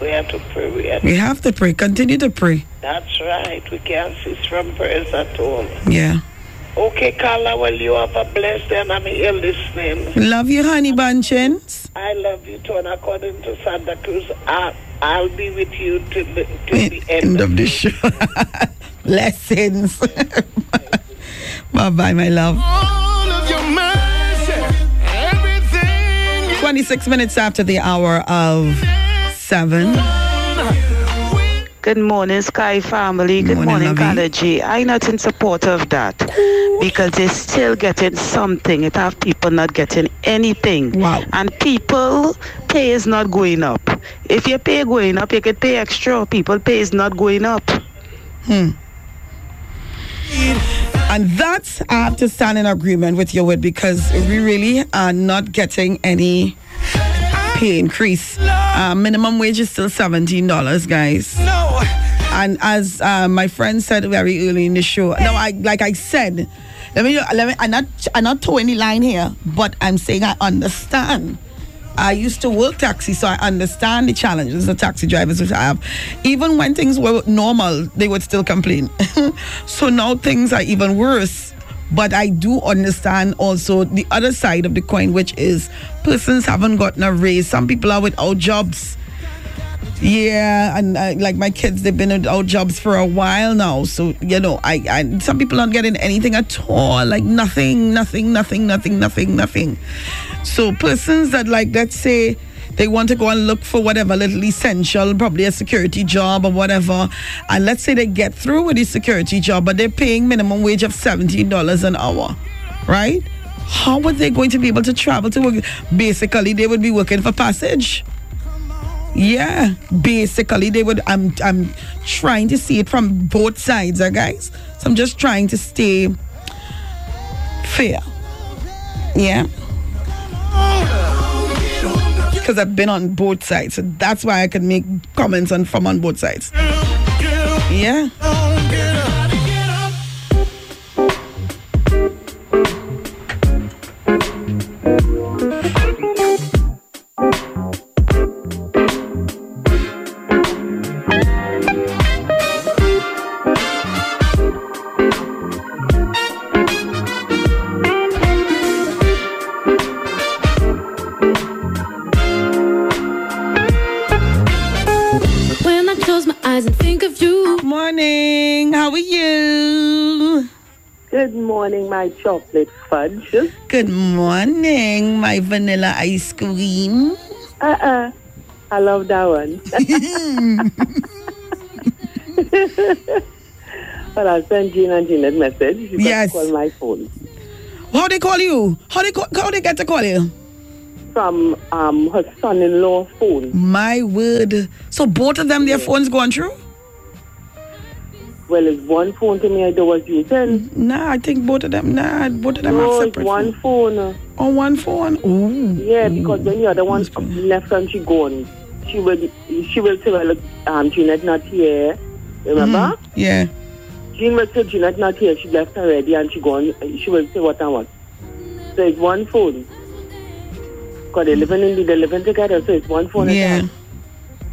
We have to pray. We have We have to pray. Continue to pray. That's right. We can't cease from prayers at all. Yeah. Okay, Carla, well, you have a blessed day, and I'm here listening. Love you, honey bunchins. I love you too, and according to Santa Cruz, I, I'll be with you till the, till the end. End of the show. Blessings. bye bye, my love. 26 minutes after the hour of 7. Good morning, Sky family. Good morning, Carla G. I not in support of that because they're still getting something. It have people not getting anything. Wow. And people pay is not going up. If your pay going up, you could pay extra. People pay is not going up. Hmm. And that's I have to stand in agreement with you with because we really are not getting any pay increase. Uh, minimum wage is still seventeen dollars, guys. No. And as uh, my friend said very early in the show, no, I like I said, let me let me. I'm not I'm not towing the line here, but I'm saying I understand. I used to work taxi, so I understand the challenges the taxi drivers would have. Even when things were normal, they would still complain. so now things are even worse. But I do understand also the other side of the coin, which is persons haven't gotten a raise. Some people are without jobs. Yeah, and uh, like my kids, they've been without jobs for a while now. So you know, I, I some people aren't getting anything at all. Like nothing, nothing, nothing, nothing, nothing, nothing. So persons that like, let's say they want to go and look for whatever little essential, probably a security job or whatever, and let's say they get through with the security job, but they're paying minimum wage of seventeen dollars an hour, right? How are they going to be able to travel to work? Basically, they would be working for passage. Yeah, basically they would. I'm I'm trying to see it from both sides, uh, guys. So I'm just trying to stay fair. Yeah. Because I've been on both sides, so that's why I can make comments on from on both sides. Yeah. Morning. How are you? Good morning, my chocolate fudge. Good morning, my vanilla ice cream. Uh-uh. I love that one. but I'll send Jean and Jeanette message. You Yes. call my phone. How they call you? How they call, how they get to call you? From um her son-in-law phone. My word. So both of them, their phones going through? Well, it's one phone to me I do was using. Nah, I think both of them. Nah, both of them no, are it's separate. one phone. On one phone. Ooh. Yeah, because when the other one left and she gone, she will she will say, well, um, Jeanette not here. Remember? Mhm. Yeah. Jean will say Jeanette not here. She left already and she gone. She will say what I want. So it's one phone. Because they're living in the, they're living together, so it's one phone. Yeah.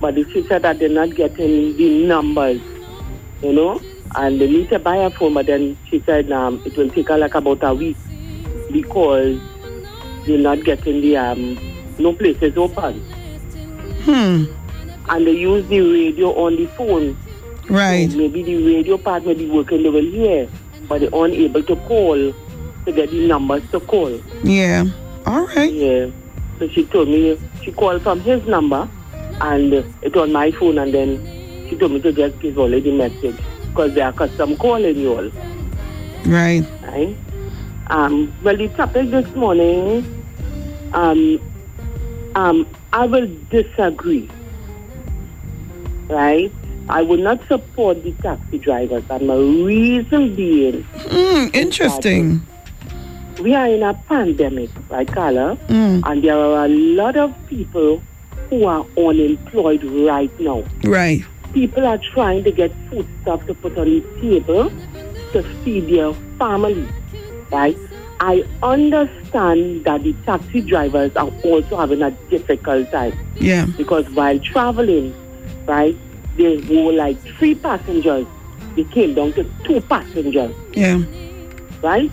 But she said that they're not getting the numbers, you know. And they need to buy a phone, but then she said um, it will take her like about a week because they're not getting the um, no places open. Hmm. And they use the radio on the phone. Right. So maybe the radio part may be working, they will hear, but they're unable to call to get the numbers to call. Yeah. All right. Yeah. So she told me she called from his number and it on my phone and then she told me to just give all the message because they are custom calling you all. Right. Right? Um, well, the topic this morning, um, um, I will disagree. Right? I will not support the taxi drivers, and my reason being, Hmm. Interesting. we are in a pandemic, right, Carla? Mm. And there are a lot of people who are unemployed right now. Right. People are trying to get food stuff to put on the table to feed their family, right? I understand that the taxi drivers are also having a difficult time Yeah. because while traveling, right, there were like three passengers. They came down to two passengers. Yeah. right?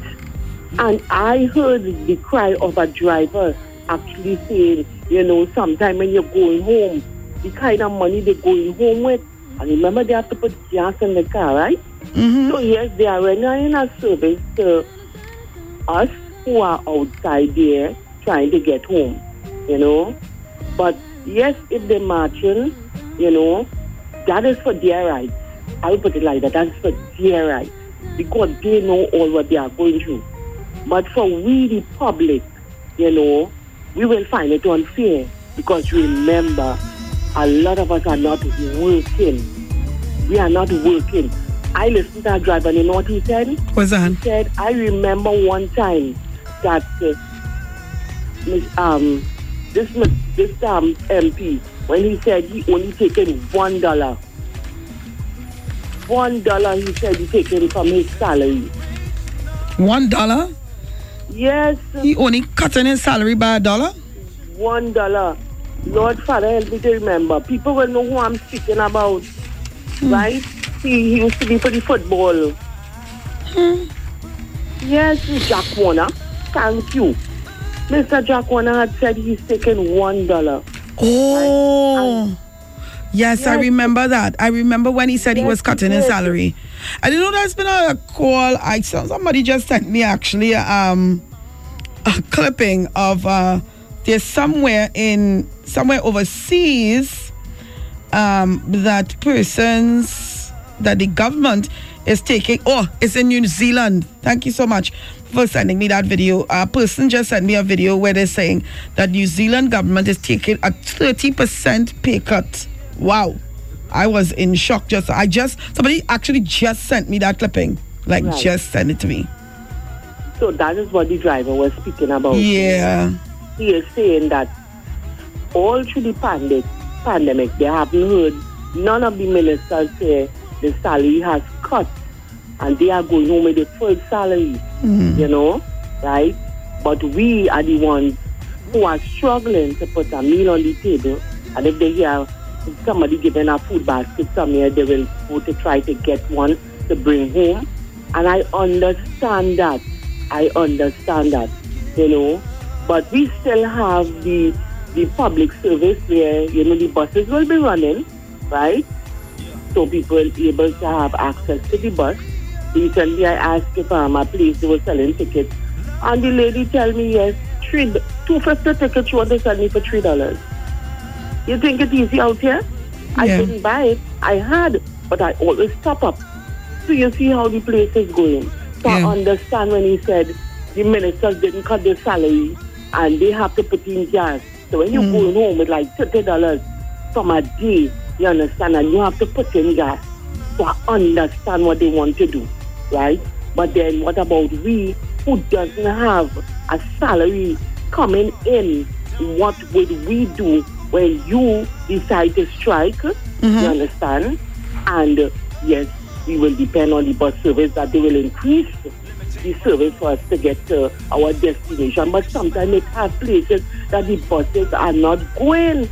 And I heard the cry of a driver actually saying, you know, sometime when you're going home, the kind of money they're going home with, and remember they have to put gas in the car, right? Mm-hmm. So yes, they are rendering a service to us who are outside there trying to get home, you know. But yes, if they're marching, you know, that is for their rights. I put it like that. That is for their rights because they know all what they are going through. But for we, the public, you know, we will find it unfair because remember, a lot of us are not working. We are not working. I listened to a driver, and you know what he said? What's that? He said, I remember one time that uh, um, this this um, MP, when he said he only taken one dollar, one dollar he said he taken from his salary. One dollar? Yes. He only cutting his salary by a dollar? One dollar. Lord Father, help me to remember. People will know who I'm speaking about, right? He, he used to be for the football. Yes, Jack Warner. Thank you. Mr. Jack Warner had said he's taking one dollar. Oh. Yes, I remember that. I remember when he said he Yes, was he cutting his salary. I didn't know there's been a call. I saw somebody just sent me actually um a clipping of uh there's somewhere in somewhere overseas um that persons that the government is taking oh it's in New Zealand. Thank you so much for sending me that video. A person just sent me a video where they're saying that New Zealand government is taking a 30% pay cut. Wow. I was in shock just I just somebody actually just sent me that clipping. Like Right. just send it to me. So that is what the driver was speaking about. Yeah. He is saying that all through the pandemic, pandemic, they haven't heard none of the ministers say the salary has cut and they are going home with the full salary, Mhm. you know, right? But we are the ones who are struggling to put a meal on the table. And if they hear somebody giving a food basket somewhere, they will go to try to get one to bring home. And I understand that. I understand that, you know. But we still have the the public service where, you know, the buses will be running, right? So people will be able to have access to the bus. Recently I asked if um, a place they were selling tickets. And the lady tell me, yes, three, two fifty tickets want to sell me for three dollars. You think it's easy out here? I Yeah. didn't buy it. I had, but I always top up. So you see how the place is going. So I understand when he said the ministers didn't cut their salary and they have to put in gas. So when you're going home with like thirty dollars from a day, you understand, and you have to put in gas. So I understand what they want to do, right? But then what about we who doesn't have a salary coming in? What would we do when you decide to strike? You understand? And uh, yes, we will depend on the bus service that they will increase the service for us to get to our destination. But sometimes it have places that the buses are not going.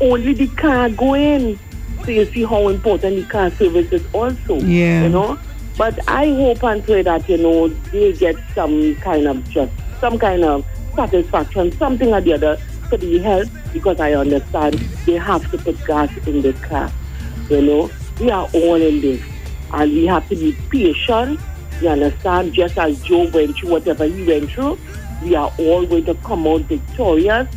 Only the car going. So you see how important the car service is also. Yeah. You know? But I hope and pray that, you know, they get some kind of just some kind of satisfaction, something or the other for the health because I understand they have to put gas in the car. You know? We are all in this. And we have to be patient. You understand? Just as Joe went through whatever he went through, we are all going to come out victorious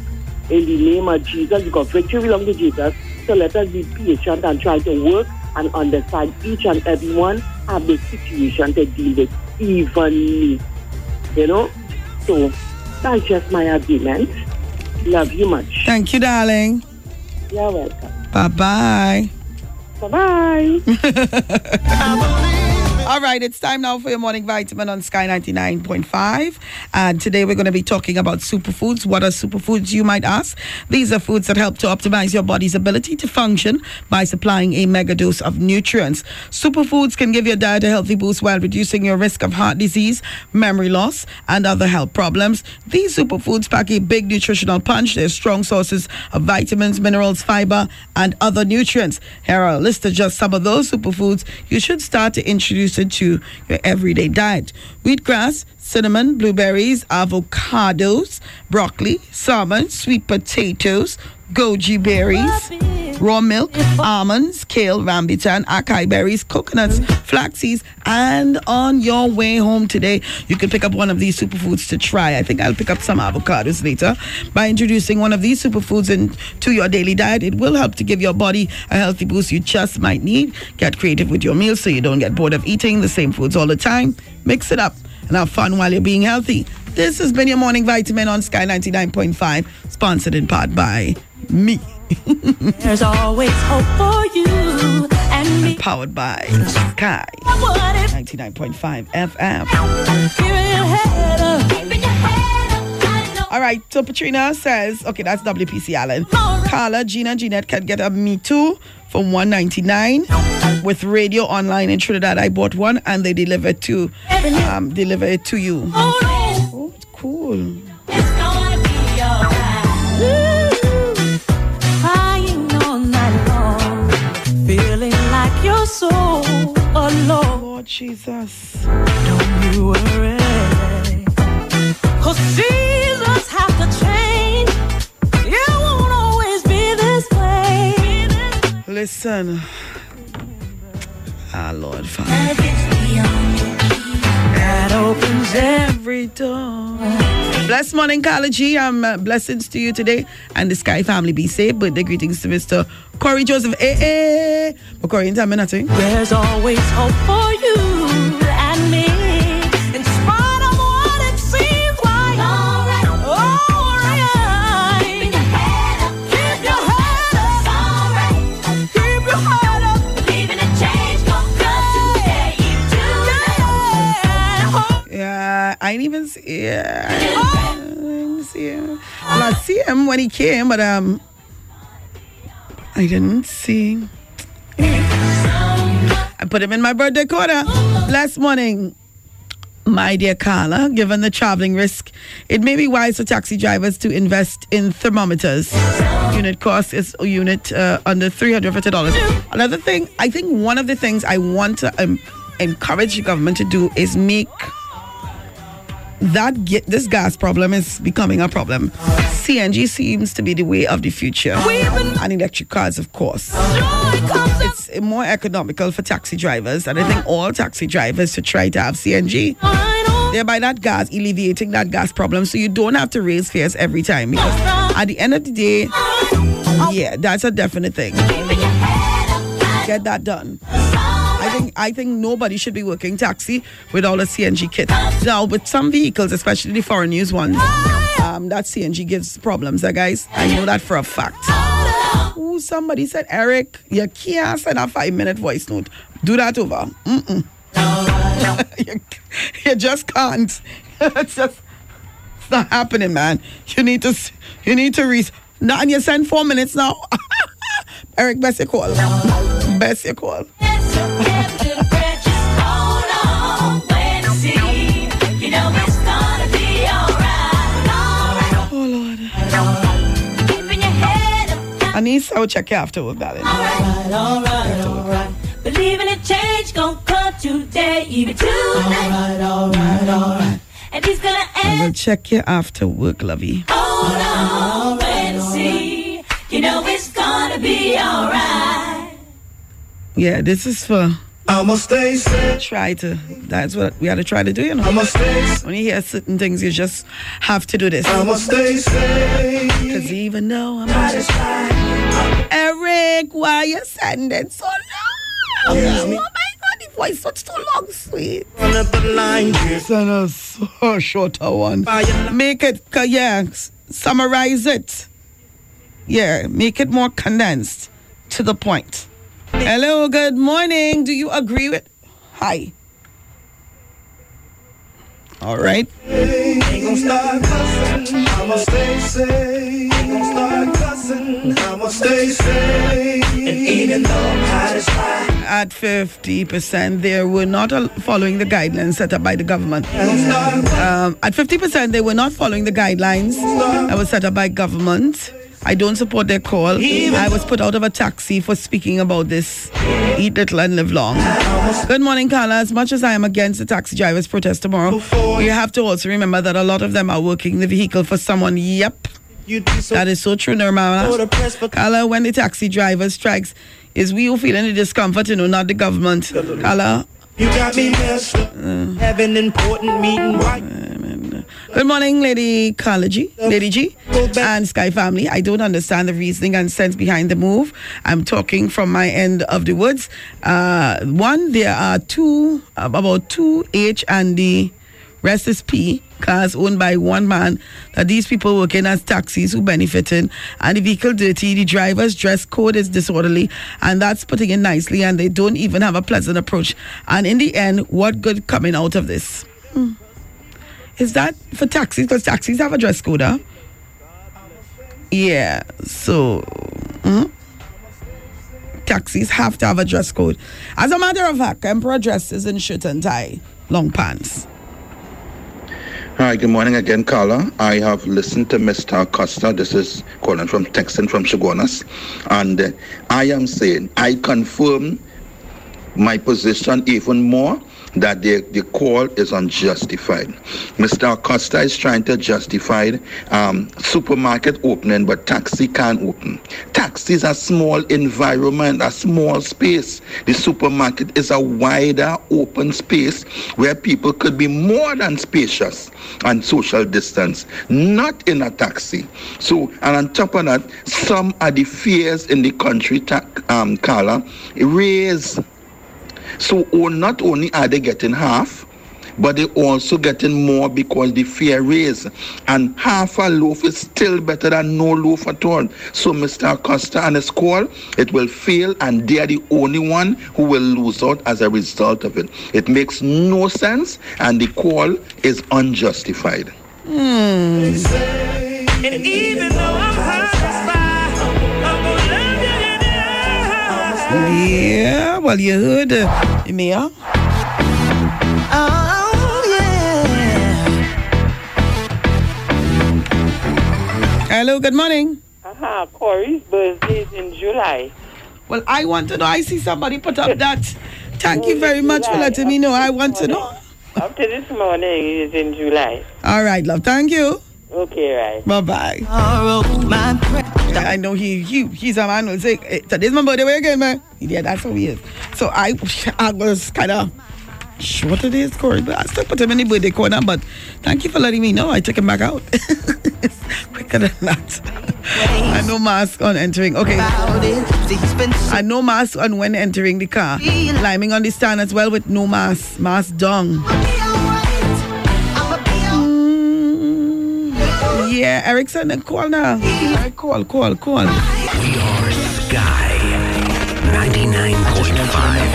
in the name of Jesus because victory belongs to Jesus. So let us be patient and try to work and understand each and everyone have the situation to deal with, even me. You know? So that's just my argument. Love you much. Thank you, darling. You're welcome. Bye bye. Bye bye. All right, it's time now for your morning vitamin on Sky 99.5. And today we're going to be talking about superfoods. What are superfoods, you might ask? These are foods that help to optimize your body's ability to function by supplying a mega dose of nutrients. Superfoods can give your diet a healthy boost while reducing your risk of heart disease, memory loss, and other health problems. These superfoods pack a big nutritional punch. They're strong sources of vitamins, minerals, fiber, and other nutrients. Here are a list of just some of those superfoods you should start to introduce to your everyday diet. Wheatgrass, cinnamon, blueberries, avocados, broccoli, salmon, sweet potatoes, goji berries, raw milk, almonds, kale, rambutan, acai berries, coconuts, flax seeds, and on your way home today, you can pick up one of these superfoods to try. I think I'll pick up some avocados later. By introducing one of these superfoods into your daily diet, it will help to give your body a healthy boost you just might need. Get creative with your meals so you don't get bored of eating the same foods all the time. Mix it up and have fun while you're being healthy. This has been your morning vitamin on Sky 99.5, sponsored in part by me. There's always hope for you and me. Powered by Sky 99.5 FM. All right, so Patrina says, okay, that's WPC Allen. Carla, Gina, Jeanette can get a Me Too for 199 with radio online in Trinidad. I bought one and they deliver to um, deliver it to you. Oh, it's cool. Lord Jesus. Don't you worry. Cause seasons have to change. It won't always be this way. Listen. Ah, Lord, Father. That opens every door. Blessed morning, College. Um, uh, blessings to you today and the Sky family. Be safe. Birthday greetings to Mr. Corey Joseph. Eh, eh. But Corey, in time, nothing. There's always hope for you I ain't even see. Yeah, I didn't see him. Well, I see him when he came, but um, I didn't see. I put him in my birthday quarter last morning. My dear Carla, given the traveling risk, it may be wise for taxi drivers to invest in thermometers. Unit cost is a unit uh, under $350. Another thing, I think one of the things I want to um, encourage the government to do is make that this gas problem is becoming a problem. CNG seems to be the way of the future, and electric cars, of course. It's more economical for taxi drivers, and I think all taxi drivers should try to have CNG. Thereby, that gas alleviating that gas problem, so you don't have to raise fares every time. Because at the end of the day, yeah, that's a definite thing. Get that done. I think nobody should be working taxi without a CNG kit. Now, with some vehicles, especially the foreign use ones, um, that CNG gives problems, uh, guys. I know that for a fact. Ooh, somebody said, Eric, you can't send a five minute voice note. Do that over. Mm-mm. you, you just can't. it's just it's not happening, man. You need to you need to reach. Now, and you send four minutes now. Eric, best you call. Best you call. Oh Lord. Anissa, I'll check you after work, darling. Alright, alright. Believing a change gon' come today, even tonight. Alright, alright, alright. And he's gonna I will check you after work, lovey. hold on, wait and see. You know it's gonna be alright. Yeah, this is for. I'ma stay safe. Try to. That's what we had to try to do, you know. I'ma stay When you hear certain things, you just have to do this. I'ma stay safe. Cause even though I'm not Eric, why you sending so long? Oh my god, the voice was too long, sweet. Send us a shorter one. Make it, ca- yeah, summarize it. Yeah, make it more condensed to the point. Hello, good morning. Do you agree with? Hi. All right. At 50%, they were not following the guidelines set up by the government. Um, at 50%, they were not following the guidelines that were set up by government. I don't support their call. I was put out of a taxi for speaking about this. Eat little and live long. Good morning, Carla. As much as I am against the taxi drivers' protest tomorrow, you have to also remember that a lot of them are working the vehicle for someone. Yep. That is so true, Nirmala. Carla, when the taxi driver strikes, is we who feeling the discomfort, you know, not the government. Carla. You got me messed up. Having important meeting right. Good morning, Lady Carla Lady G, and Sky family. I don't understand the reasoning and sense behind the move. I'm talking from my end of the woods. Uh, one, there are two, about two H and the rest is P cars owned by one man. That these people working as taxis who benefiting, and the vehicle dirty. The driver's dress code is disorderly, and that's putting it nicely. And they don't even have a pleasant approach. And in the end, what good coming out of this? Hmm. Is that for taxis? Because taxis have a dress code, huh? Yeah. So, mhm. taxis have to have a dress code. As a matter of fact, emperor dresses in shirt and tie, long pants. Hi, good morning again, Carla. I have listened to Mr. Costa. This is calling from Texan from Chaguanas. And uh, I am saying, I confirm my position even more that the, the call is unjustified. Mr. Acosta is trying to justify um, supermarket opening, but taxi can't open. Taxi is a small environment, a small space. The supermarket is a wider, open space where people could be more than spacious and social distance, not in a taxi. So, and on top of that, some of the fears in the country, ta- um, Carla, raise so oh, not only are they getting half, but they also getting more because the fare raise. And half a loaf is still better than no loaf at all. So Mr. Acosta and his call, it will fail and they are the only one who will lose out as a result of it. It makes no sense and the call is unjustified. Hmm. Yeah, well, you heard uh, Mia. Oh, yeah. Hello, good morning. Uh-huh. Corey's birthday is in July. Well, I want to know. I see somebody put up that. Thank you very much for letting me know. I want to know. Up to this morning it is in July. All right, love. Thank you. Okay, right. Bye bye. I know he he he's a man who say "Eh, today's my birthday we again, man. Yeah, that's how he is. So I I was kind of sure today is Corey, but I still put him in the birthday corner. But thank you for letting me know. I took him back out. It's quicker than that. I know mask on entering. Okay. I know mask on when entering the car. Climbing on the stand as well with no mask. Mask down. Yeah, Erickson, call now. Call, call, call. We are Sky 99.5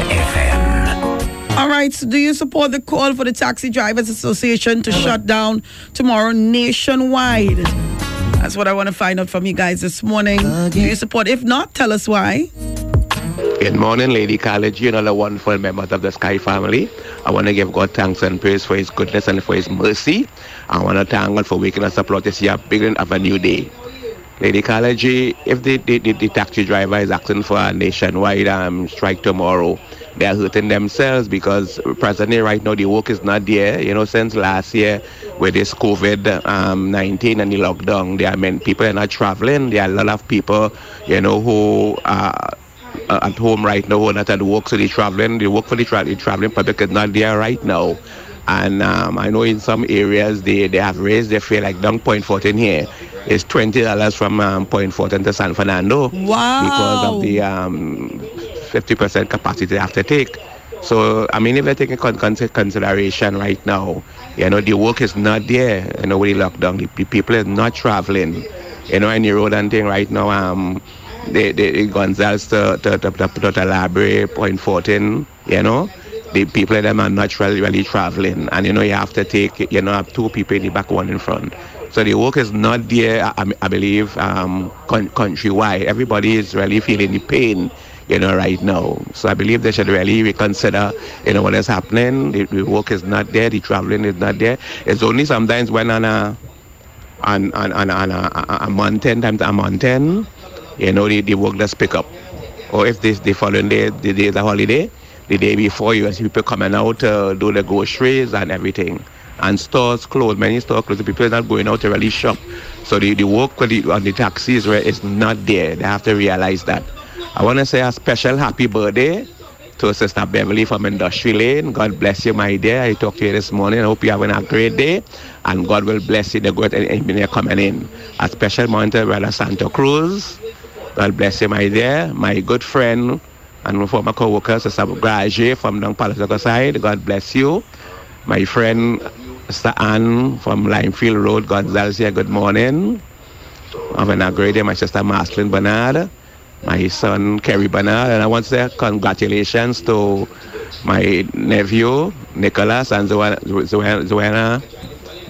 FM. All right, so do you support the call for the Taxi Drivers Association to shut down tomorrow nationwide? That's what I want to find out from you guys this morning. Do you support? If not, tell us why. Good morning, Lady College, you know, the wonderful members of the Sky family. I want to give God thanks and praise for His goodness and for His mercy. I want to thank God for waking us up Lord, this year, beginning of a new day. Lady College, if the, the, the, the taxi driver is asking for a nationwide um, strike tomorrow, they are hurting themselves because presently, right now, the work is not there. You know, since last year with this COVID um, 19 and the lockdown, there are many people are not traveling. There are a lot of people, you know, who are uh, at home right now are not at work, so they're traveling. They work for the, tra- the traveling public is not there right now. And um, I know in some areas they, they have raised their fare, like down Point Fortin here. It's twenty dollars from um, Point Fortin to San Fernando. Wow. Because of the um, 50% capacity they have to take. So, I mean, if they take in con- con- consideration right now, you know, the work is not there, you know, with the lockdown. The, the people is not traveling. You know, any road and thing right now, um, the, the Gonzales to, to, to, to, to the library, Point Fortin, you know, the people them are not really, really traveling. And, you know, you have to take, you know, have two people in the back, one in front. So the work is not there, I, I believe, um, con- countrywide. Everybody is really feeling the pain, you know, right now. So I believe they should really reconsider, you know, what is happening. The, the work is not there, the traveling is not there. It's only sometimes when on a and, and, and, and a, a month end, times a month end, you know, the, the work does pick up. Or if this the following day, the day a holiday, the day before you see people coming out to do the groceries and everything. And stores closed, many stores closed, the people are not going out to really shop. So the, the work on the, on the taxis is not there. They have to realize that. I want to say a special happy birthday to Sister Beverly from Industry Lane. God bless you, my dear. I talked to you this morning. I hope you're having a great day. And God will bless you the good engineer coming in. A special morning to Brother Santa Cruz. God bless you, my dear. My good friend and former co-worker, Sister Graje from Down Palace side. God bless you. My friend, Sister Ann from Limefield Road, Gonzales here. Good morning. Having a great day, my sister Marcelin Bernard my son Kerry Bernard, and I want to say congratulations to my nephew Nicholas and Zoana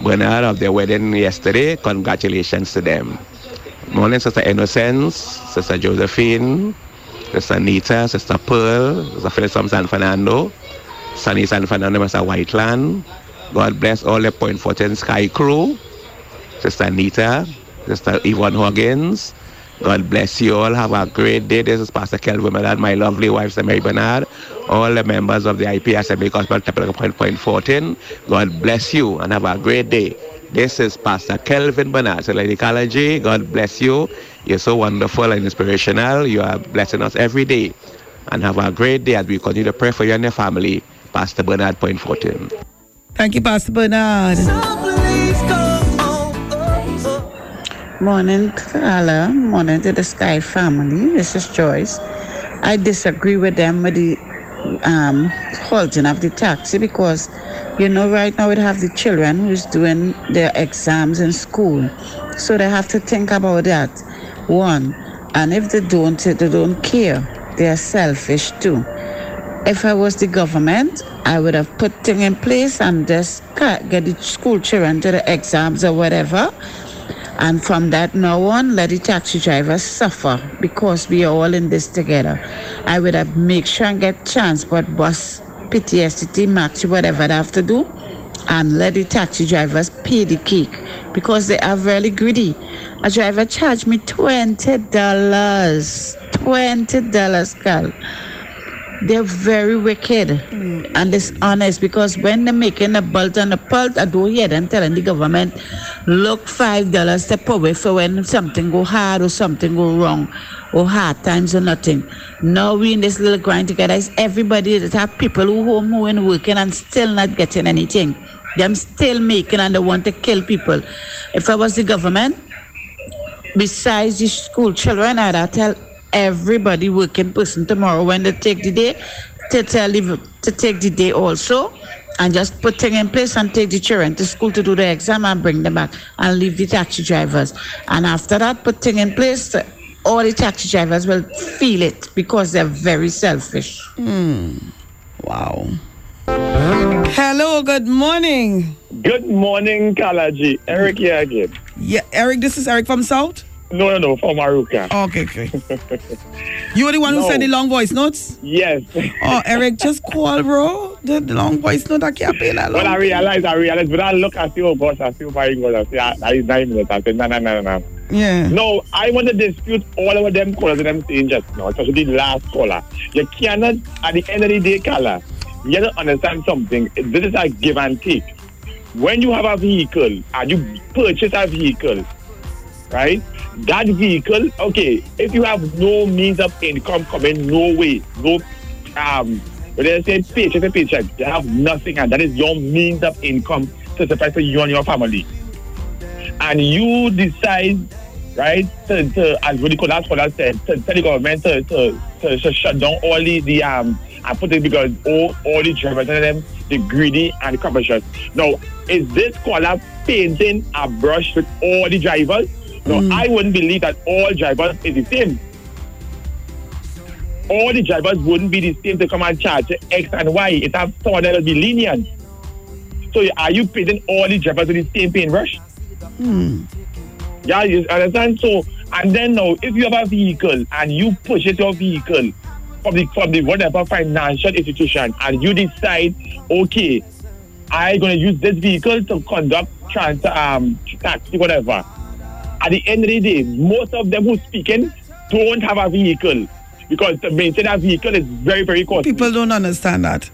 Bernard of their wedding yesterday. Congratulations to them. Morning, Sister Innocence, Sister Josephine, Sister Nita, Sister Pearl, Sister Phyllis from San Fernando, Sunny San Fernando, Mr. Whiteland. God bless all the Point Fortin Sky crew, Sister Nita, Sister Yvonne Huggins, God bless you all. Have a great day. This is Pastor Kelvin Bernard, my lovely wife, Sister Mary Bernard, all the members of the IP Assembly Gospel Temple Point Point Fortin. God bless you and have a great day. This is Pastor Kelvin Bernard, so Lady Ecology. God bless you. You're so wonderful and inspirational. You are blessing us every day. And have a great day as we continue to pray for you and your family. Pastor Bernard Point Fortin. Thank you, Pastor Bernard. Morning, Carla. Morning to the Sky family. This is Joyce. I disagree with them with the um, halting of the taxi because, you know, right now we have the children who's doing their exams in school. So they have to think about that. One, and if they don't, they don't care. They are selfish too. If I was the government, I would have put things in place and just get the school children to the exams or whatever. And from that now on, let the taxi drivers suffer because we are all in this together. I would have make sure and get transport bus, PTSC, maxi, whatever they have to do, and let the taxi drivers pay the cake because they are very greedy. A driver charged me twenty dollars. Twenty dollars, Carl. They're very wicked and dishonest because when they're making a bolt and a pult, I don't hear them telling the government, look, five dollars step away for when something go hard or something go wrong or hard times or nothing. Now we in this little grind together is everybody that have people who home who and working and still not getting anything. Them still making and they want to kill people. If I was the government, besides the school children, I'd tell everybody working person tomorrow when they take the day to tell you to take the day also and just put things in place and take the children to school to do the exam and bring them back and leave the taxi drivers. And after that, put things in place. All the taxi drivers will feel it because they're very selfish. Hmm. Wow. Hello, good morning. Good morning, Kalaji. Eric here again. Yeah, Eric, this is Eric from South? No, no, no, from Arouca. Okay, okay. You were the one who No. sent the long voice notes? Yes. Oh, Eric, just call, bro. The, the long voice note, I can't pay that long. Well, I realize, I realize, but I look, I see, oh gosh, I see my God, I see, ah, that is nine minutes. I said, no, no, no, no, no. Yeah. No, I want to dispute all of them callers that them saying just now, especially the last caller. You cannot, at the end of the day, caller, you have to understand something. This is a give and take. When you have a vehicle and you purchase a vehicle, right? That vehicle, okay, if you have no means of income coming, no way, no, um, when they say paycheck to paycheck, you have nothing, and that is your means of income to for you and your family. And you decide, right, to, to as what last caller said, to tell the government to, to, to, to shut down all the, the um, and put it because all, all the drivers and them, the greedy and the. Now, is this caller painting a brush with all the drivers? No, I wouldn't believe that all drivers is the same. All the drivers wouldn't be the same to come and charge X and Y. It have someone that will be lenient. So are you paying all the drivers with the same paintbrush? Hmm. Yeah, you understand? So, and then now, if you have a vehicle and you purchase your vehicle from the from the whatever financial institution, and you decide, okay, I'm going to use this vehicle to conduct trans um taxi whatever. At the end of the day, most of them who speaking don't have a vehicle because to maintain a vehicle is very, very costly. People don't understand that.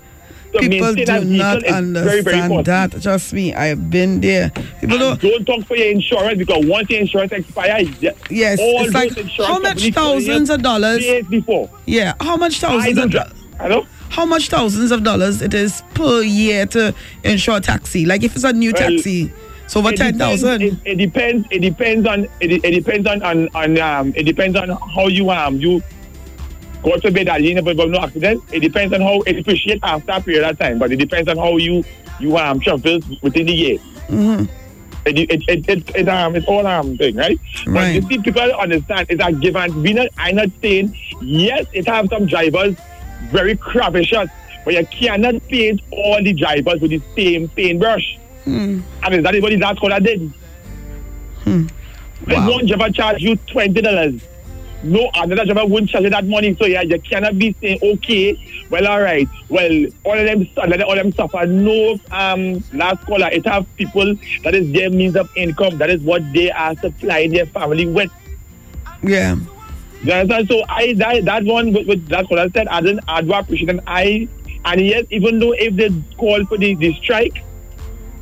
To People do not is very, very understand that. Trust me, I have been there. People don't. Don't talk for your insurance because once your insurance expires, Yes, all it's like how much companies tell you thousands of dollars? before. Yeah, how much thousands of do dri- Hello? How much thousands of dollars it is per year to insure a taxi? Like if it's a new Well, taxi, it's over It ten depends- It, it depends. It depends on. It, it depends on, on, on um. It depends on how you um you. God forbid that you never no accident. It depends on how it depreciates after a period of time, but it depends on how you you um travel within the year. Mm-hmm. It, it, it, it, it, um, it's all um thing, right? But you see, people understand it's a give and we not. I'm not saying yes. It have some drivers very crappish, but you cannot paint all the drivers with the same paintbrush. Hmm. And is that what the last caller did? Hmm. Wow. One driver charge you twenty dollars. No another driver won't charge you that money. So yeah, you cannot be saying okay. Well, all right. Well, all of them, all of them suffer. No, um, last caller. It have people that is their means of income. That is what they are supplying their family with. Yeah. You understand? So I that, that one with, with what I said. I didn't I do appreciate and I and yes, even though if they call for the, the strike,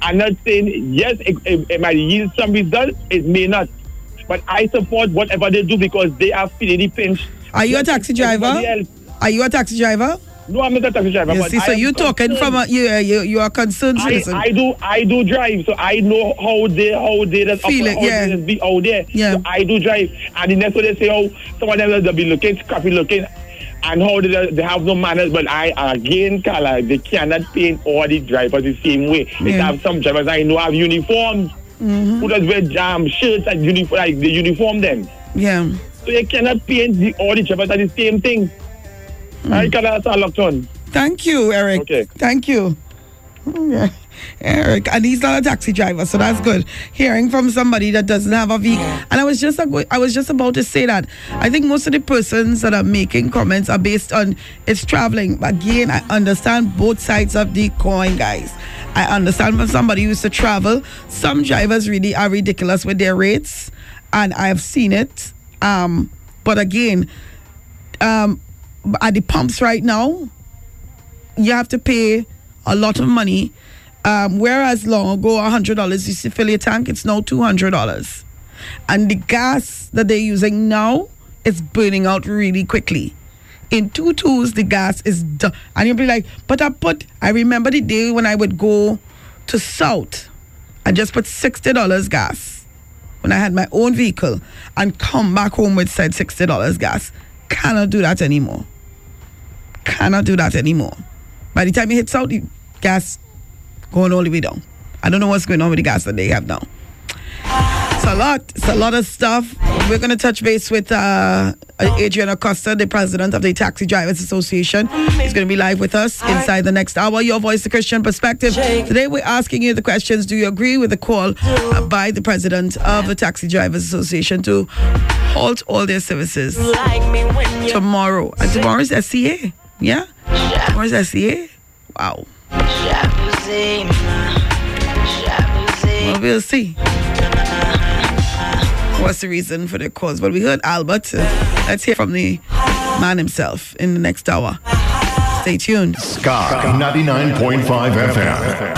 I'm not saying yes, it, it, it might yield some results, it may not. But I support whatever they do because they are feeling the pinch. Are you a taxi driver? Are you a taxi driver? No, I'm not a taxi driver. You see, so you talking from a you you you are concerned I, citizen. I do I do drive, so I know how they how they that Feel it, how yeah. they be out there. Yeah. So I do drive, and the next one they say, oh, some of them they'll be looking scrappy looking, and how they, they have no manners. But I again, Carla, they cannot paint all the drivers the same way. They Yeah. have some drivers I know have uniforms. Mhm. Who does wear um, shirts and uniform like the uniform them. Yeah. So you cannot paint the, all the drivers are the same thing. Mm. I cannot locked on. Thank you, Eric. Okay. Thank you. Yeah. Eric, and he's not a taxi driver, so that's good. Hearing from somebody that doesn't have a vehicle, and I was just I was just about to say that I think most of the persons that are making comments are based on it's traveling. Again, I understand both sides of the coin, guys. I understand from somebody who used to travel. Some drivers really are ridiculous with their rates, and I've seen it. Um, but again, um, at the pumps right now, you have to pay a lot of money. Um, whereas long ago, hundred dollars used to fill your tank, it's now two hundred dollars, and the gas that they're using now is burning out really quickly. In two twos, the gas is done, and you'll be like, "But I put." I remember the day when I would go to South, I just put sixty dollars gas when I had my own vehicle, and come back home with said sixty dollars gas. Cannot do that anymore cannot do that anymore. By the time you hits out, the gas going all the way down. I don't know what's going on with the gas that they have now. It's a lot. It's a lot of stuff. We're going to touch base with uh, Adrian Acosta, the president of the Taxi Drivers Association. He's going to be live with us inside the next hour. Your voice, the Christian perspective. Today, we're asking you the questions. Do you agree with the call by the president of the Taxi Drivers Association to halt all their services tomorrow? And tomorrow is SEA. Yeah? Tomorrow's SEA? Wow. Well, we'll see. What's the reason for the cause? Well, we heard Albert. Let's hear from the man himself in the next hour. Stay tuned. Sky 99.5 FM.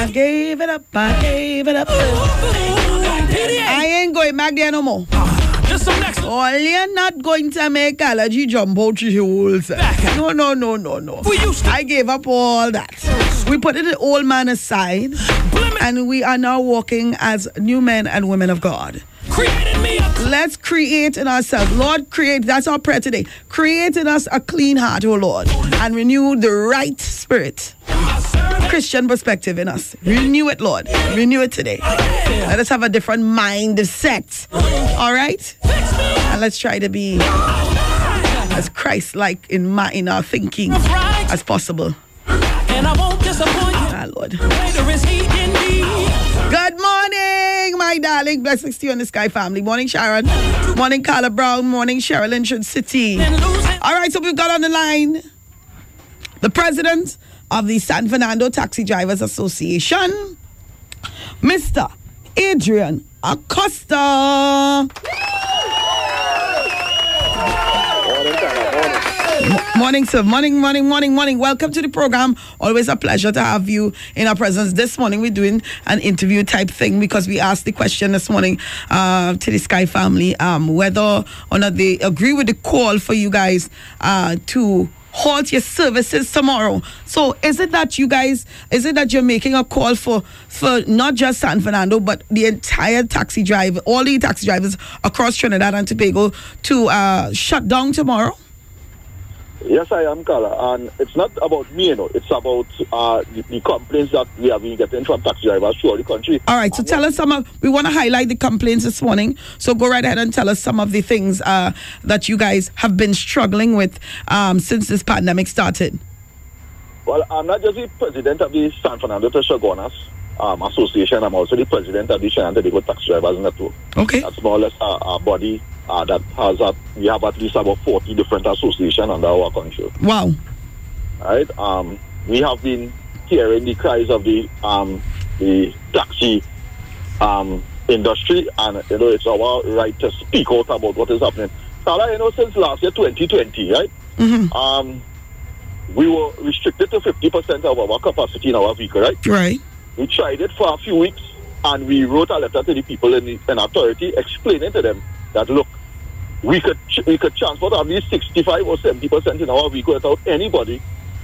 I gave it up. I gave it up. I ain't going back there no more. Oh, you're not going to make allergy jump out your holes. No, no, no, no, no. I gave up all that. We put it the old man aside, and we are now walking as new men and women of God. Let's create in ourselves. Lord, create. That's our prayer today. Create in us a clean heart, oh Lord, and renew the right spirit. Christian perspective in us. Renew it, Lord. Renew it today. Let us have a different mindset. All right? And let's try to be as Christ like in my in our thinking as possible. And I won't disappoint you. Ah, Lord. Greater is he in me. Good morning, my darling. Blessings to you on the Sky family. Morning, Sharon. Morning, Carla Brown. Morning, Cheryl Inchard City. All right, so we've got on the line the president of the San Fernando Taxi Drivers Association. Mr. Adrian Acosta. Morning, sir. Morning, morning, morning, morning. Welcome to the program. Always a pleasure to have you in our presence. This morning, we're doing an interview type thing because we asked the question this morning uh, to the Sky family um, whether or not they agree with the call for you guys uh, to halt your services tomorrow. So is it that you guys is it that you're making a call for for not just San Fernando but the entire taxi driver, all the taxi drivers across Trinidad and Tobago to uh, shut down tomorrow? Yes, I am, Carla. And it's not about me, you know. It's about uh, the, the complaints that we have been getting from taxi drivers throughout the country. All right, so tell us some of, we want to highlight the complaints this morning. So go right ahead and tell us some of the things uh, that you guys have been struggling with um, since this pandemic started. Well, I'm not just the president of the San Fernando to Chaguanas um, Association. I'm also the president of the Shannon Tobago Taxi Drivers Network. Okay. That's more or less a, a body uh, that has, a, we have at least about 40 different associations under our control. Wow. right? Um, we have been hearing the cries of the um, the taxi um, industry, and you know it's our right to speak out about what is happening. Carla, you know, since last year, 2020, right? Um, we were restricted to 50% of our capacity in our vehicle, right? Right. We tried it for a few weeks, and we wrote a letter to the people in the in authority explaining to them that look, we could we could transport at least 65 or 70 percent in our vehicle without anybody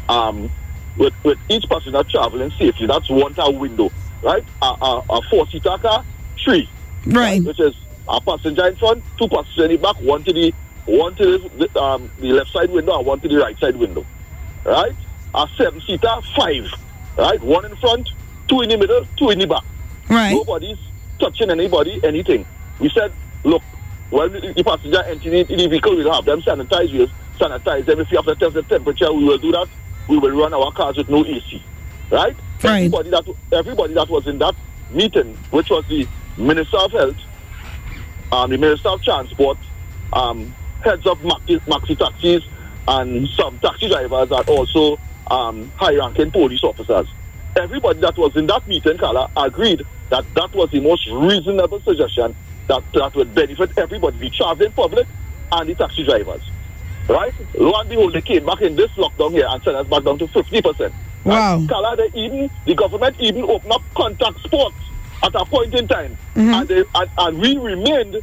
um with with each passenger traveling safely. That's one car window right? A, a, a four seater car three. Right. Which is a passenger in front two passengers in the back one to the one to the, the, um, the left side window and one to the right side window right? A seven seater five right? One in front two in the middle two in the back. Right. Nobody's touching anybody anything. We said look when the passenger entering the vehicle, we'll have them sanitize, we'll sanitize them. If you have to test the temperature, we will do that. We will run our cars with no AC. Right? Everybody that everybody that was in that meeting, which was the Minister of Health, um, the Minister of Transport, um, heads of maxi, maxi taxis, and some taxi drivers and also um, high-ranking police officers. Everybody that was in that meeting, Carla, agreed that that was the most reasonable suggestion that, that would benefit everybody, the traveling public and the taxi drivers. Right? Lo and behold, they came back in this lockdown here and sent us back down to 50%. Wow. They even, the government even opened up contact sports at a point in time. Mm-hmm. And, they, and, and we remained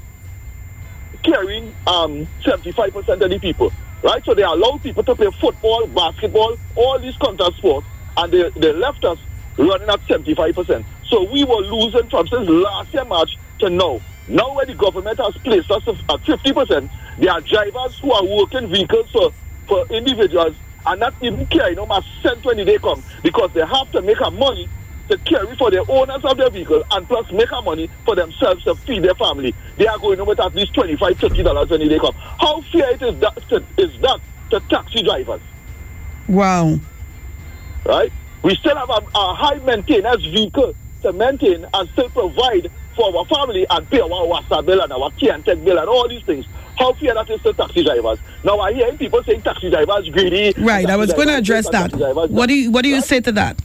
carrying um, 75% of the people. Right? So they allowed people to play football, basketball, all these contact sports, and they, they left us running at 75%. So we were losing from since last year March to now. Now where the government has placed us at 50%, there are drivers who are working vehicles for, for individuals and not even carrying them a cent when they come because they have to make a money to carry for the owners of their vehicle and plus make a money for themselves to feed their family. They are going with at least 25 $30 when they come. How fair it is that, to, is that to taxi drivers? Wow. right? We still have a, a high maintenance vehicle to maintain and still provide for our family and pay our water bill and our T&TEC bill and all these things. How fair that is to taxi drivers. Now I hear people saying taxi drivers greedy. Right. I was going to address that. What do you What do you say to that?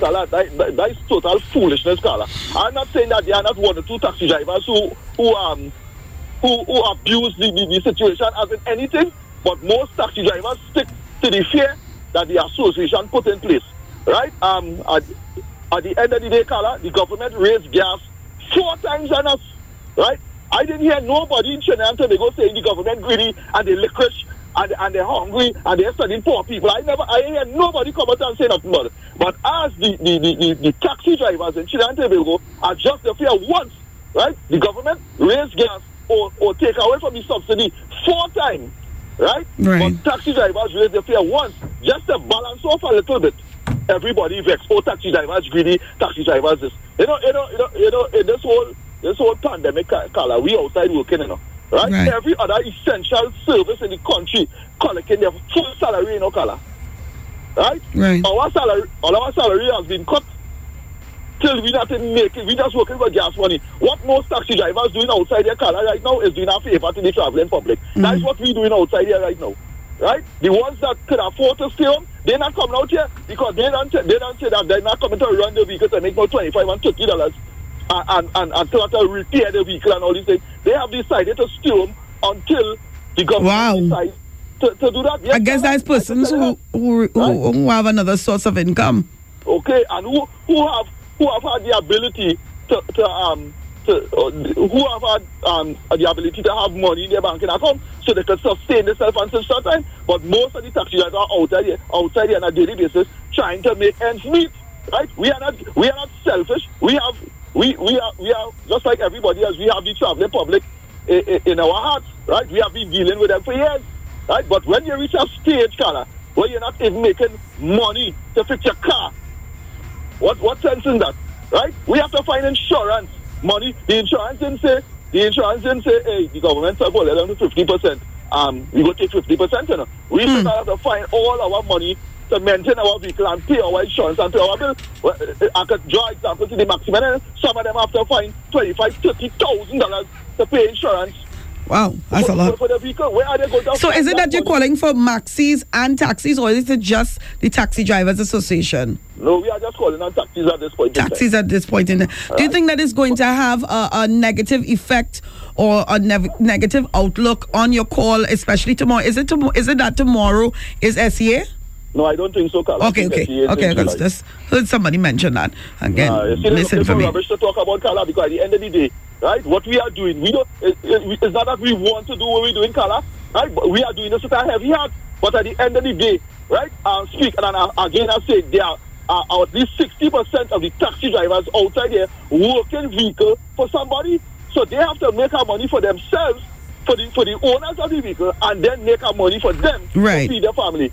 Carla, that, that, that is total foolishness, Carla. I'm not saying that there are not one or two taxi drivers who who um who, who abuse the, the, the situation as in anything, but most taxi drivers stick to the fear that the association put in place. Right? Um at, at the end of the day, Carla, the government raised gas four times enough. Right? I didn't hear nobody in Trinidad and Tobago saying the government greedy and they licorice and, and they're hungry and they're studying poor people. I never I hear nobody come out and say nothing about it. But as the, the, the, the, the taxi drivers in Trinidad and Tobago are just the fear once, right? The government raise gas or, or take away from the subsidy four times, right? Right. But taxi drivers raise the fare once just to balance off a little bit. Everybody vex. Oh, taxi drivers greedy. Taxi drivers this. You know, you know, you know, you know. In this whole this whole pandemic, Carla, we outside working, you know, right? Right. Every other essential service in the country collecting their full salary, you know, Carla. Right? Right. Our salary, all our salary has been cut till we not make it. We just working for gas money. What most taxi drivers doing outside their car right now is doing a favor to the traveling public. That is mm. what we doing outside here right now. Right? The ones that could afford to stay home, they're not coming out here because they don't they don't say that they're not coming to run their vehicles and make more twenty five and thirty dollars and, and, and, and to, repair the vehicle and all these things. They have decided to home until the government decides to, to do that. Yes, I guess that's persons who who, who, who have another source of income. Okay, and who who have who have had the ability to, to um to, uh, who have had um the ability to have money in their banking account so they can sustain themselves until such time. But most of the taxi drivers are outside here, outside here on a daily basis trying to make ends meet. Right? We are not we are not selfish. We have we we are we are just like everybody else. We have the traveling public in, in our hearts. Right? We have been dealing with them for years. Right? But when you reach a stage, Carla, where you're not even making money to fix your car, what what sense in that? Right? We have to find insurance money. The insurance didn't say the insurance didn't say, hey, the government said, well, let them do fifty percent. Um, we go take fifty percent, you know. We still have to find all our money to maintain our vehicle and pay our insurance and pay our bill. Well, I could draw example to the maximum. and Some of them have to find twenty-five, thirty thousand dollars to pay insurance. Wow, that's a lot. for vehicle. Where are they going So is it that you're calling for maxis and taxis, or is it just the Taxi Drivers Association? No, we are just calling on taxis at this point. in time. Taxis at this point in. Do you think that is going to have a, a negative effect or a nev- negative outlook on your call, especially tomorrow? Is it tomorrow? Is it that tomorrow is SEA? No, I don't think so, Carla. I Okay, okay, okay. Because just heard somebody mention that again. See, listen for for me. rubbish to talk about, Carla, because at the end of the day, right, what we are doing, we don't, it, it, it's not that we want to do what we're doing, Carla, right, but we are doing this with a heavy heart. But at the end of the day, right, um, speak, and uh, again, I say there are uh, at least 60% of the taxi drivers outside there working vehicle for somebody. So they have to make our money for themselves, for the for the owners of the vehicle, and then make our money for them Right. to feed their family.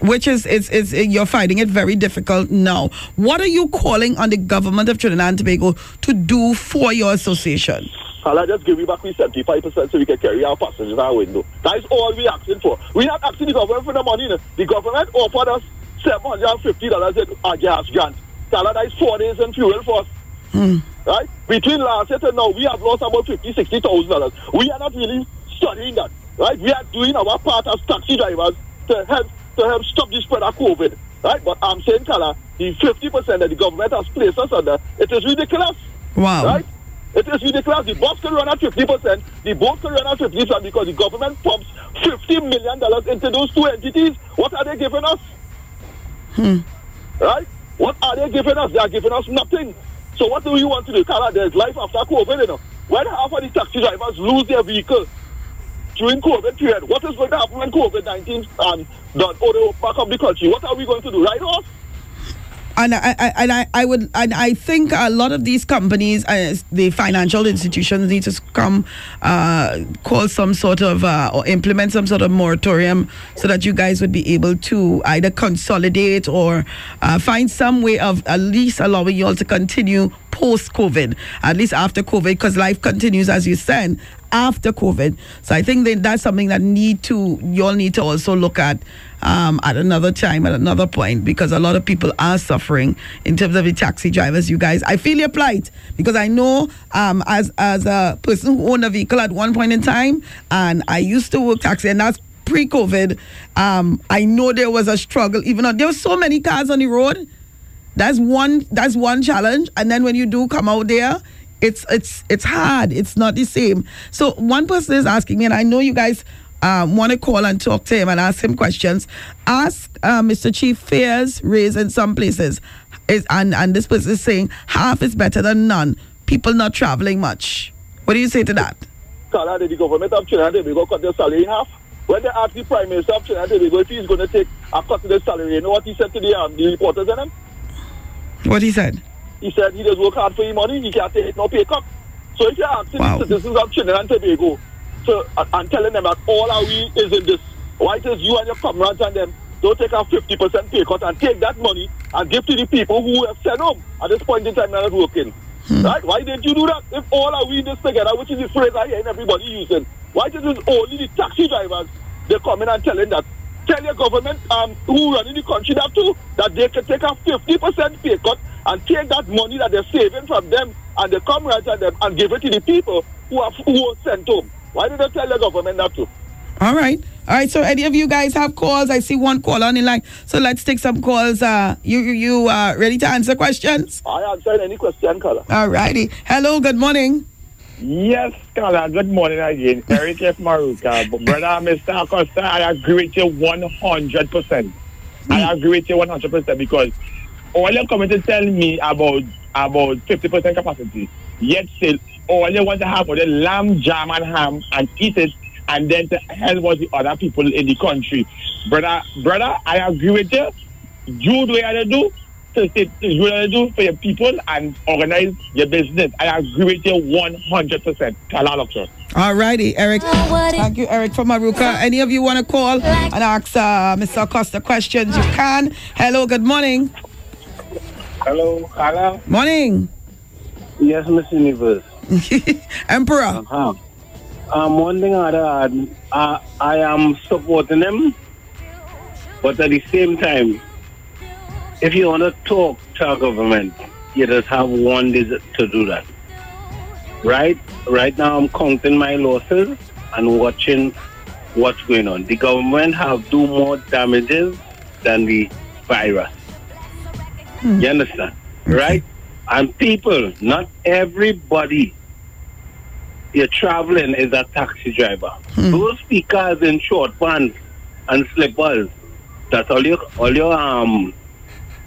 Which is it's, it's you're finding it very difficult now. What are you calling on the government of Trinidad and Tobago to do for your association? I'll just give you back with 75% so we can carry our passengers out window. That is all we're asking for. We're not asking the government for the money. no. The government offered us $750 in a gas grant. That is four days in fuel for us. Hmm. Right? Between last year and now, we have lost about fifty, sixty thousand dollars. We are not really studying that. Right? We are doing our part as taxi drivers to help to help stop the spread of COVID. Right? But I'm saying, Kala, the 50% that the government has placed us under, it is ridiculous. Wow. Right? It is ridiculous. The bus can run at 50%, the boat can run at 50% because the government pumps $50 million into those two entities. What are they giving us? Hmm. Right? What are they giving us? They are giving us nothing. So what do we want to do? Kala, there's life after COVID, you know. When half of the taxi drivers lose their vehicle during COVID period, what is going to happen when COVID-19 um, done or they back up the country? What are we going to do? Right off? And I, I, and I, I would, and I think a lot of these companies, uh, the financial institutions, need to come, uh, call some sort of, uh, or implement some sort of moratorium, so that you guys would be able to either consolidate or uh, find some way of at least allowing you all to continue post COVID, at least after COVID, because life continues as you said after COVID. So I think that that's something that need to you all need to also look at um, at another time, at another point, because a lot of people are suffering in terms of the taxi drivers. You guys, I feel your plight because I know um, as as a person who owned a vehicle at one point in time, and I used to work taxi, and that's pre-COVID. Um, I know there was a struggle, even though there were so many cars on the road. That's one. That's one challenge. And then when you do come out there, it's it's it's hard. It's not the same. So one person is asking me, and I know you guys um, want to call and talk to him and ask him questions. Ask uh, Mr. Chief fares raised in some places, is and and this person is saying half is better than none. People not traveling much. What do you say to that? Carla, the government of Trinidad and Tobago cut their salary in half? When they asked the Prime Minister of Trinidad and Tobago if he's going to take a cut to the salary, you know what he said to the, um, the reporters and them? What he said? He said he does work hard for his money, he can't take no pay cut. So if you're asking the citizens of Trinidad and Tobago to, and, and telling them that all our we is in this, why it is you and your comrades and them don't take a 50% pay cut and take that money and give to the people who have sent home at this point in time they're not working. Right? Why didn't you do that? If all are we in this together, which is the phrase I hear everybody using, why is it only the taxi drivers they come in and telling that? Tell your government um, who running the country that too, that they can take a 50% pay cut and take that money that they're saving from them and the comrades and them and give it to the people who are who are sent home. Why did they tell the government that too? All right. All right, so any of you guys have calls? I see one call on the line. So let's take some calls. Uh, you you, you uh, ready to answer questions? I answer any question, Carla. All righty. Hello, good morning. Yes, Carla, good morning again. Eric F. Maruka. But brother, Mr. Acosta, I agree with you 100%. I agree with you 100% because all you're coming tell me about about 50% capacity, yet still, all you want to have for the lamb, jam, and ham and eat it, and then to help out the other people in the country. Brother, brother, I agree with you. Do what you have do to, to, to do what you to do for your people and organize your business. I agree with you 100%. Carla Luxor. All righty, Eric. Thank you, Eric from Maruka. Any of you want to call and ask uh, Mr. Acosta questions? You can. Hello, good morning. Hello, hello. Morning. Yes, Miss Universe. Emperor. Uh-huh. Um, one thing uh, I am supporting them, but at the same time, if you want to talk to our government, you just have one day to do that. Right? Right now, I'm counting my losses and watching what's going on. The government have do more damages than the virus. You understand? Right? And people, not everybody you're traveling is a taxi driver. Those speakers in short pants and slippers, that's all your all your um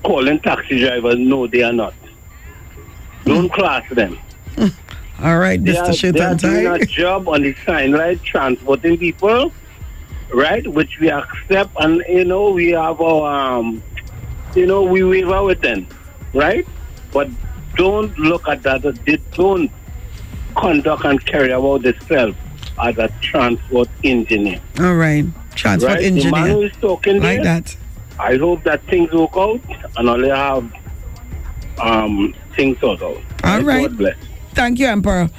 calling taxi drivers. No, they are not. Don't class them. All right, They Mr. are, they are doing a job on the sign right, transporting people, right, which we accept, and you know we have our um, you know we waver with them, right? But don't look at that. They don't conduct and carry about themselves as a transport engineer. All right. Transport right? The man who engineer. is talking Like there, that. I hope that things work out and only have um things sort out. All right. God bless. Thank you, Emperor.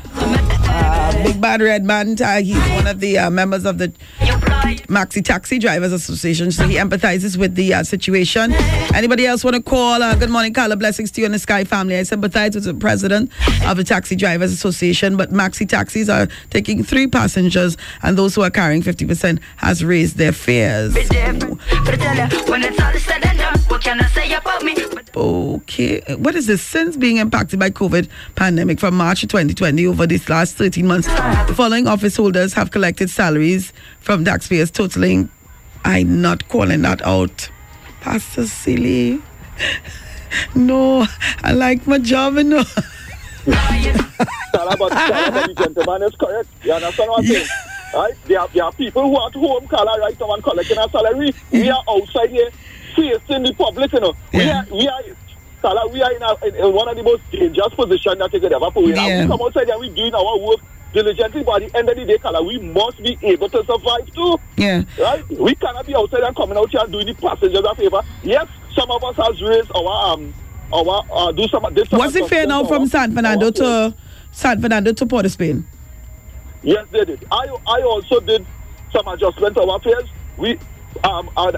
Uh, Big Bad Red Man, uh, he's one of the uh, members of the Maxi Taxi Drivers Association, so he empathizes with the uh, situation. Anybody else want to call? Uh, good morning, Carla. Blessings to you and the Sky family. I sympathize with the president of the Taxi Drivers Association, but Maxi Taxis are taking three passengers, and those who are carrying 50% has raised their me? Okay. What is this? Since being impacted by COVID pandemic from March 2020 over this last 13 months, the following office holders have collected salaries from taxpayers totaling, I'm not calling that out. Pastor Silly. No, I like my job, you know. Carla, but, the gentleman is correct. You understand what I'm saying? Right? There are, there are people who are at home, Carla, right now and collecting our salary. We are outside here facing the public, you know. We are, we are, Carla, we are in, a, in, in one of the most dangerous positions that you could ever put in. Yeah. And we come outside and we're doing our work diligently, but at the end of the day, Carla, we must be able to survive too. Yeah. Right? We cannot be outside and coming out here and doing the passengers a favor. Yes, some of us has raised our um our uh, do some did some Was it fair now from San Fernando to San Fernando to Port of Spain? Yes, they did. I I also did some adjustment of our fares. We um, had,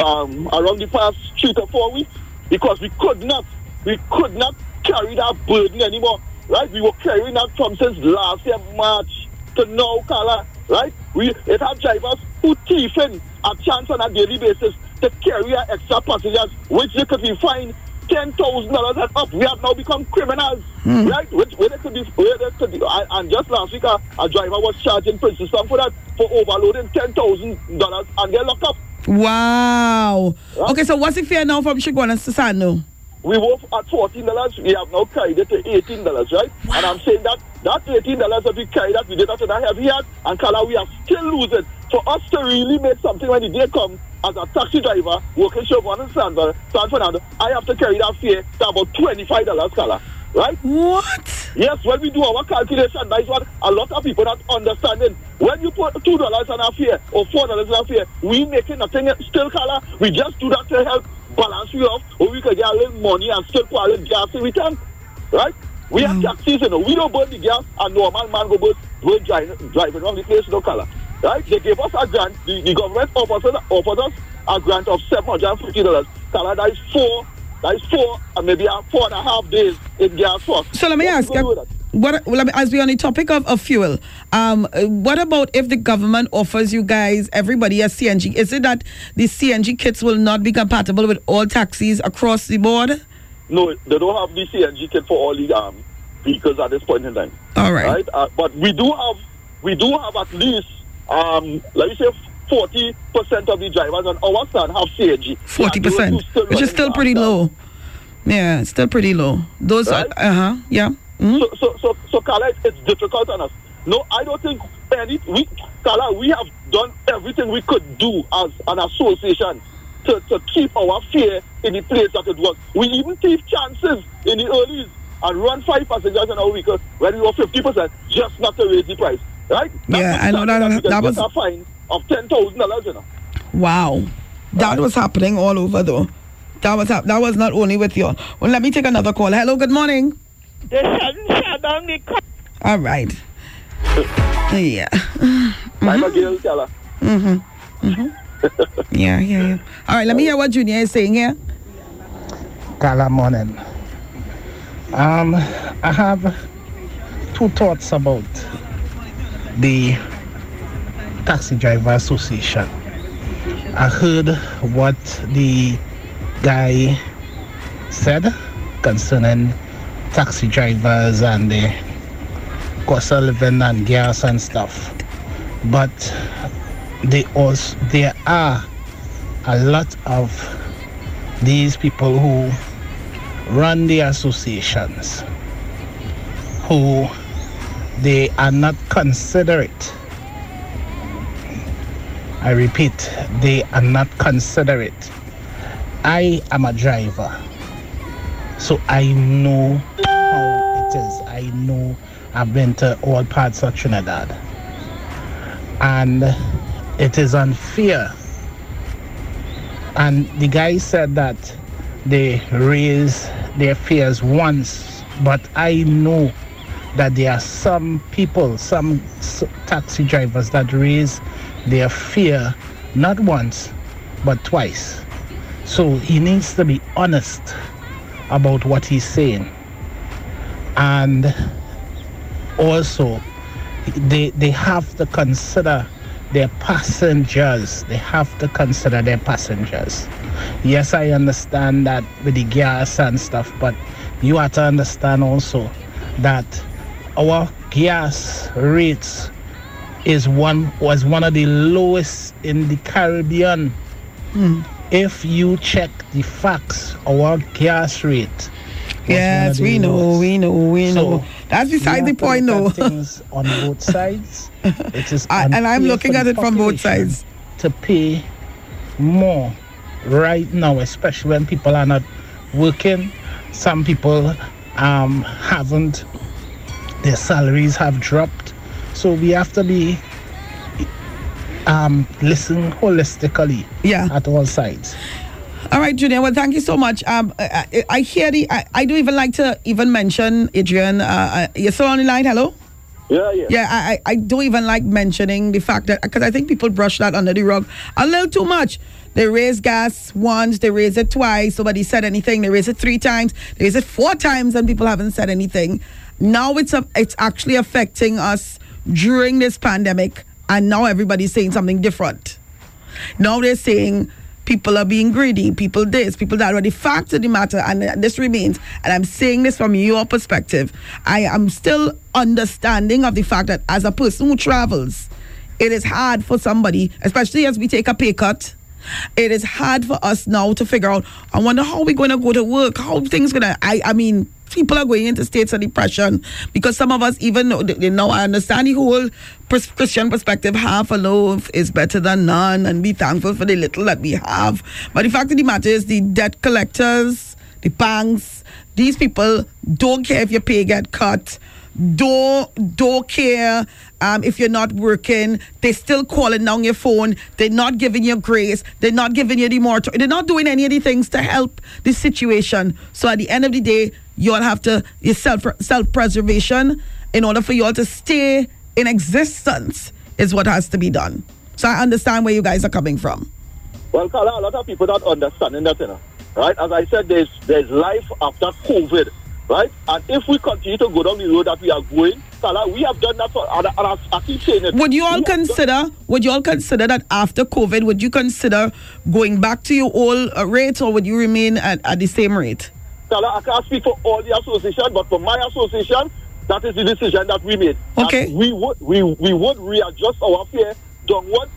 um around the past three to four weeks because we could not we could not carry that burden anymore. Right? We were carrying that from since last year March to now, Carla. Right? We it have drivers who thieving a chance on a daily basis to carry extra passengers, which they could be fined ten thousand dollars and up. We have now become criminals, hmm. right? Which where they could be, where they could be. And, and just last week, a, a driver was charging Princess Sam for that for overloading ten thousand dollars, and they're locked up. Wow. Okay, so what's it fair now from Chaguanas to Sando? We were at fourteen dollars. We have now carried it to eighteen dollars, right? And I'm saying that that eighteen dollars that we carry that we did that to that heavy yard, and Kala, we are still losing. For us to really make something when the day come as a taxi driver working Chevron in San, San Fernando, I have to carry that fare to about twenty five dollars, Kala. Right? What? Yes, when we do our calculation, that is what a lot of people not understanding. When you put two dollars on a fare or four dollars on a fare, we making nothing still, color. We just do that to help balance we off, or we can get a little money and still put a little gas in return. Right? We have mm. taxis, you know. We don't burn the gas, and normal man go burn, burn driving, driving around the place, no color. Right? They gave us a grant. The, the government offers us, us a grant of seven hundred and fifty dollars. That is four. That is four and maybe four and a half days in gas cost. So let me What ask we gonna do you, what well, as we're on the topic of, of fuel, um, what about if the government offers you guys everybody a CNG? Is it that the CNG kits will not be compatible with all taxis across the board? No, they don't have the CNG kit for all the um, vehicles at this point in time. All right. Right. Uh, but we do have we do have at least um, let me say forty percent of the drivers on our stand have CNG. Forty Yeah, those percent, two which is still pretty low. Yeah, it's still pretty low. Those Right. are uh huh. Yeah. So, so, so, so, Carla, it's, it's difficult on us. No, I don't think any. We, Carla, we have done everything we could do as an association to, to keep our fear in the place that it was. We even take chances in the early and run five passengers in our vehicle when we were fifty percent, just not to raise the price, right? Yeah, I know that- we can that was- a fine of ten thousand dollars. You know. Wow, that was happening all over though. That was hap- that was not only with you. Well, let me take another call. Hello, good morning. They shouldn't shut down the co- All right. Yeah. I'm a girl, Carla. Mm-hmm. Mm-hmm. yeah, yeah, yeah. All right, let me hear what Junior is saying here. Carla morning. Um, I have two thoughts about the Taxi Driver Association. I heard what the guy said concerning taxi drivers and the cost of living and gas and stuff. But they also there are a lot of these people who run the associations who they are not considerate. I repeat, they are not considerate. I am a driver, so I know how it is. I know I've been to all parts of Trinidad, and it is unfair. And the guy said that they raise their fears once, but I know that there are some people, some taxi drivers that raise their fear not once, but twice. So he needs to be honest about what he's saying. And also, they, they have to consider their passengers. They have to consider their passengers. Yes, I understand that with the gas and stuff, but you have to understand also that our gas rates is one was one of the lowest in the Caribbean. Hmm. If you check the facts, our gas rate. Yes, we know, we know, we So, know. That's beside the point, though. things on both sides. It is I- and I'm looking at it from both sides. To pay more right now, especially when people are not working. Some people um, haven't, their salaries have dropped. So we have to be um, listen holistically yeah. at all sides. All right, Junior. Well, thank you so much. Um, I, I, hear the. I, I don't even like to even mention Adrian. Uh, uh, you're still on the line. Hello. Yeah, yeah. Yeah, I, I I don't even like mentioning the fact that because I think people brush that under the rug a little too much. They raise gas once, they raise it twice. Nobody said anything. They raise it three times, they raise it four times, and people haven't said anything. Now it's a, it's actually affecting us during this pandemic, and now everybody's saying something different. Now they're saying people are being greedy, people this, people that. But the fact of the matter, and this remains, and I'm saying this from your perspective, I am still understanding of the fact that as a person who travels, it is hard for somebody, especially as we take a pay cut. It is hard for us now to figure out. I wonder how we're going to go to work. How things gonna. I. I mean, people are going into states of depression because some of us even know, you know I understand the whole pers- Christian perspective. Half a loaf is better than none, and be thankful for the little that we have. But the fact of the matter is, the debt collectors, the banks, these people don't care if your pay get cut. Don't don't care um, if you're not working. They're still calling down your phone. They're not giving you grace. They're not giving you the moratorium. They're not doing any of the things to help the situation. So at the end of the day, you all have to your self self preservation in order for you all to stay in existence is what has to be done. So I understand where you guys are coming from. Well, Carla, a lot of people not understanding that, you know. Right? As I said, there's there's life after COVID. Right? And if we continue to go down the road that we are going, Carla, we have done that for, and, I- and I, I keep saying it. Would you all have done- consider? Would you all consider that after COVID, would you consider going back to your old uh, rates, or would you remain at, at the same rate? Carla, I can't speak for all the association, but for my association, that is the decision that we made. That Okay. we would we, we would readjust our fare downward.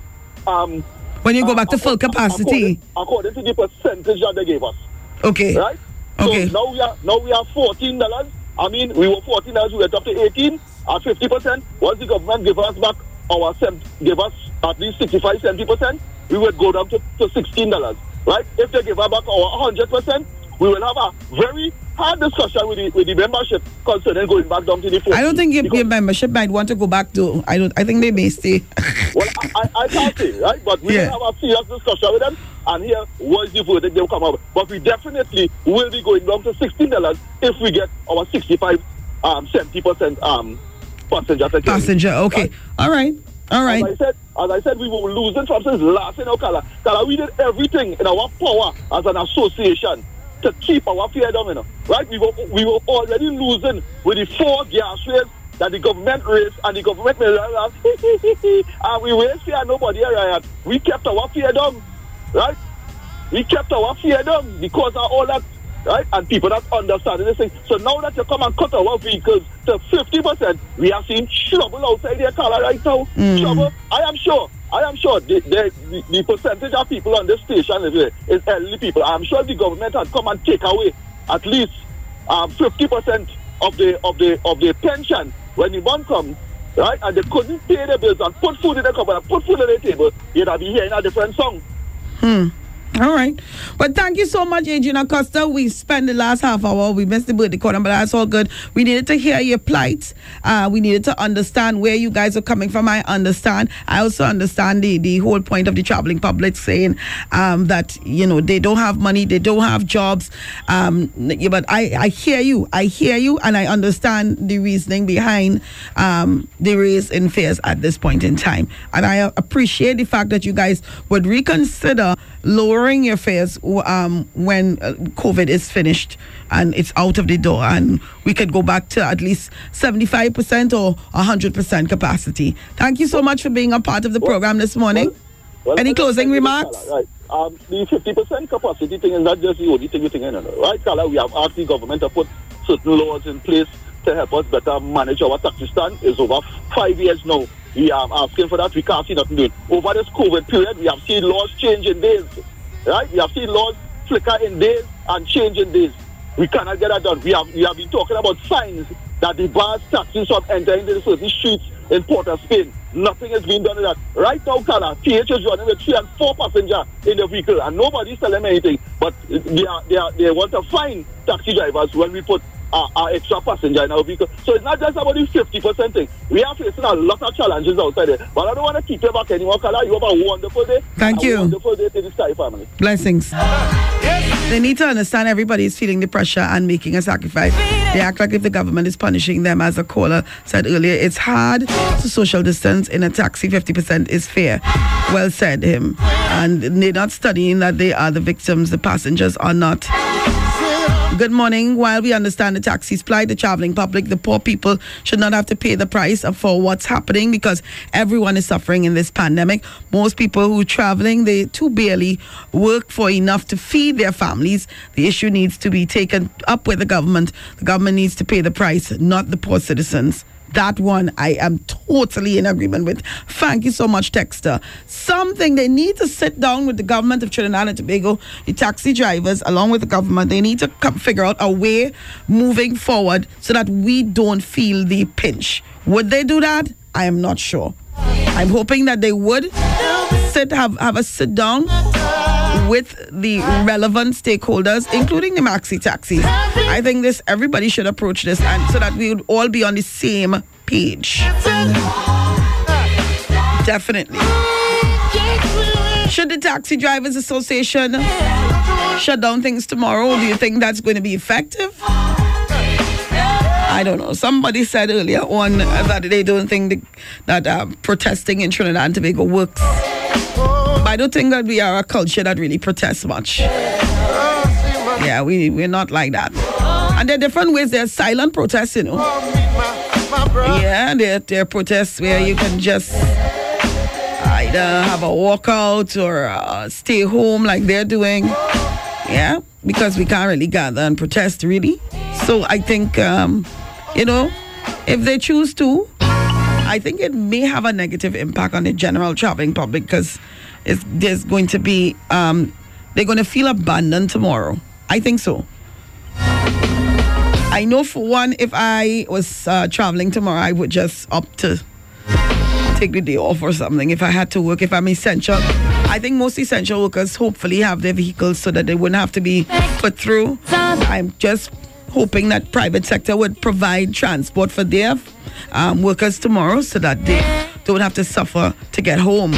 Um, When you go back to full according, capacity. according to the percentage that they gave us. Okay. Right? Okay. So now we are now we are fourteen dollars. I mean, we were fourteen dollars. We went up to eighteen at fifty percent. Once the government give us back our give us at least 65 70 percent, we would go down to, to sixteen dollars. Right? If they give us back our hundred percent, we will have a very hard discussion with the with the membership concerning going back down to the 40. I don't think your, membership might want to go back to. I don't. I think they may stay. Well, I, I, I can't say, right? But we Yeah. have a serious discussion with them and hear what is the verdict they'll come up. But we definitely will be going down to sixteen dollars if we get our sixty-five, um, seventy percent um passenger. Passenger. Okay. All right. All right. As I said, as I said, we were losing from since last in color. Carla, we did everything in our power as an association to keep our fear down, you know. Right? We were we were already losing with the four gas rates that the government raised and the government made us and we raised fear nobody right. We kept our fear down. Right? We kept our fear down because of all that right? And people that understand this thing. So now that you come and cut our vehicles to fifty percent, we are seeing trouble outside the color right now. Mm. Trouble. I am sure. I am sure the, the, the, percentage of people on this station is, is elderly people. I'm sure the government had come and take away at least um, fifty percent of the of the of the pension when the month comes. Right, and they couldn't pay their bills and put food in the cupboard and put food on the table. You'd been hearing a different song. Hmm. All right. But thank you so much, Adrian Costa. We spent the last half hour. We missed the birthday corner, but that's all good. We needed to hear your plight. Uh, we needed to understand where you guys are coming from. I understand. I also understand the, the whole point of the traveling public saying um, that, you know, they don't have money, they don't have jobs. Um, but I, I hear you. I hear you, and I understand the reasoning behind um, the raise in fares at this point in time. And I appreciate the fact that you guys would reconsider lowering your fares um, when uh, COVID is finished and it's out of the door, and we could go back to at least 75% or 100% capacity. Thank you so much for being a part of the program this morning. Any closing remarks? Right. Um, the 50% capacity thing is not just the only thing we think, you right, Carla? We have asked the government to put certain laws in place to help us better manage our taxi stand. It's over five years now. We are asking for that. We can't see nothing doing. Over this COVID period, we have seen laws change in days, right? We have seen laws flicker in days and change in days. We cannot get that done. We have we have been talking about signs that the bars taxis from entering into certain streets in Port of Spain. Nothing is being done with that. Right now, Carla, PH is running with three and four passengers in the vehicle, and nobody's telling them anything. But they are, they are, they want to fine taxi drivers when we put uh, our extra passenger in our vehicle. So it's not just about the 50% thing. We are facing a lot of challenges outside there. But I don't want to keep you back anymore, Carla. You have a wonderful day. Thank you. wonderful day to the Sky family. Blessings. They need to understand everybody is feeling the pressure and making a sacrifice. They act like if the government is punishing them, as a caller said earlier. It's hard to social distance in a taxi. 50% is fair. Well said, him. And they're not studying that they are the victims, the passengers are not. Good morning. While we understand the taxis plight, the traveling public, the poor people should not have to pay the price for what's happening because everyone is suffering in this pandemic. Most people who are traveling, they too barely work for enough to feed their families. The issue needs to be taken up with the government. The government needs to pay the price, not the poor citizens. That one I am totally in agreement with. Thank you so much, Texter. Something they need to sit down with the government of Trinidad and Tobago, the taxi drivers, along with the government. They need to come figure out a way moving forward so that we don't feel the pinch. Would they do that? I am not sure. I'm hoping that they would sit have have a sit down with the relevant stakeholders, including the maxi taxis. I think this everybody should approach this and so that we would all be on the same page. Definitely. Should the Taxi Drivers Association shut down things tomorrow? Do you think that's going to be effective? I don't know. Somebody said earlier on that they don't think the, that uh, protesting in Trinidad and Tobago works. But I don't think that we are a culture that really protests much. Yeah, we, we're not like that. And there are different ways. There's silent protests, you know. Yeah, there, there are protests where you can just either have a walkout or uh, stay home like they're doing. Yeah, because we can't really gather and protest, really. So I think, um, you know, if they choose to, I think it may have a negative impact on the general traveling public because it's, there's going to be, um, they're going to feel abandoned tomorrow. I think so. I know for one, if I was uh, traveling tomorrow, I would just opt to take the day off or something if I had to work, if I'm essential. I think most essential workers hopefully have their vehicles so that they wouldn't have to be put through. I'm just hoping that private sector would provide transport for their um, workers tomorrow so that they don't have to suffer to get home.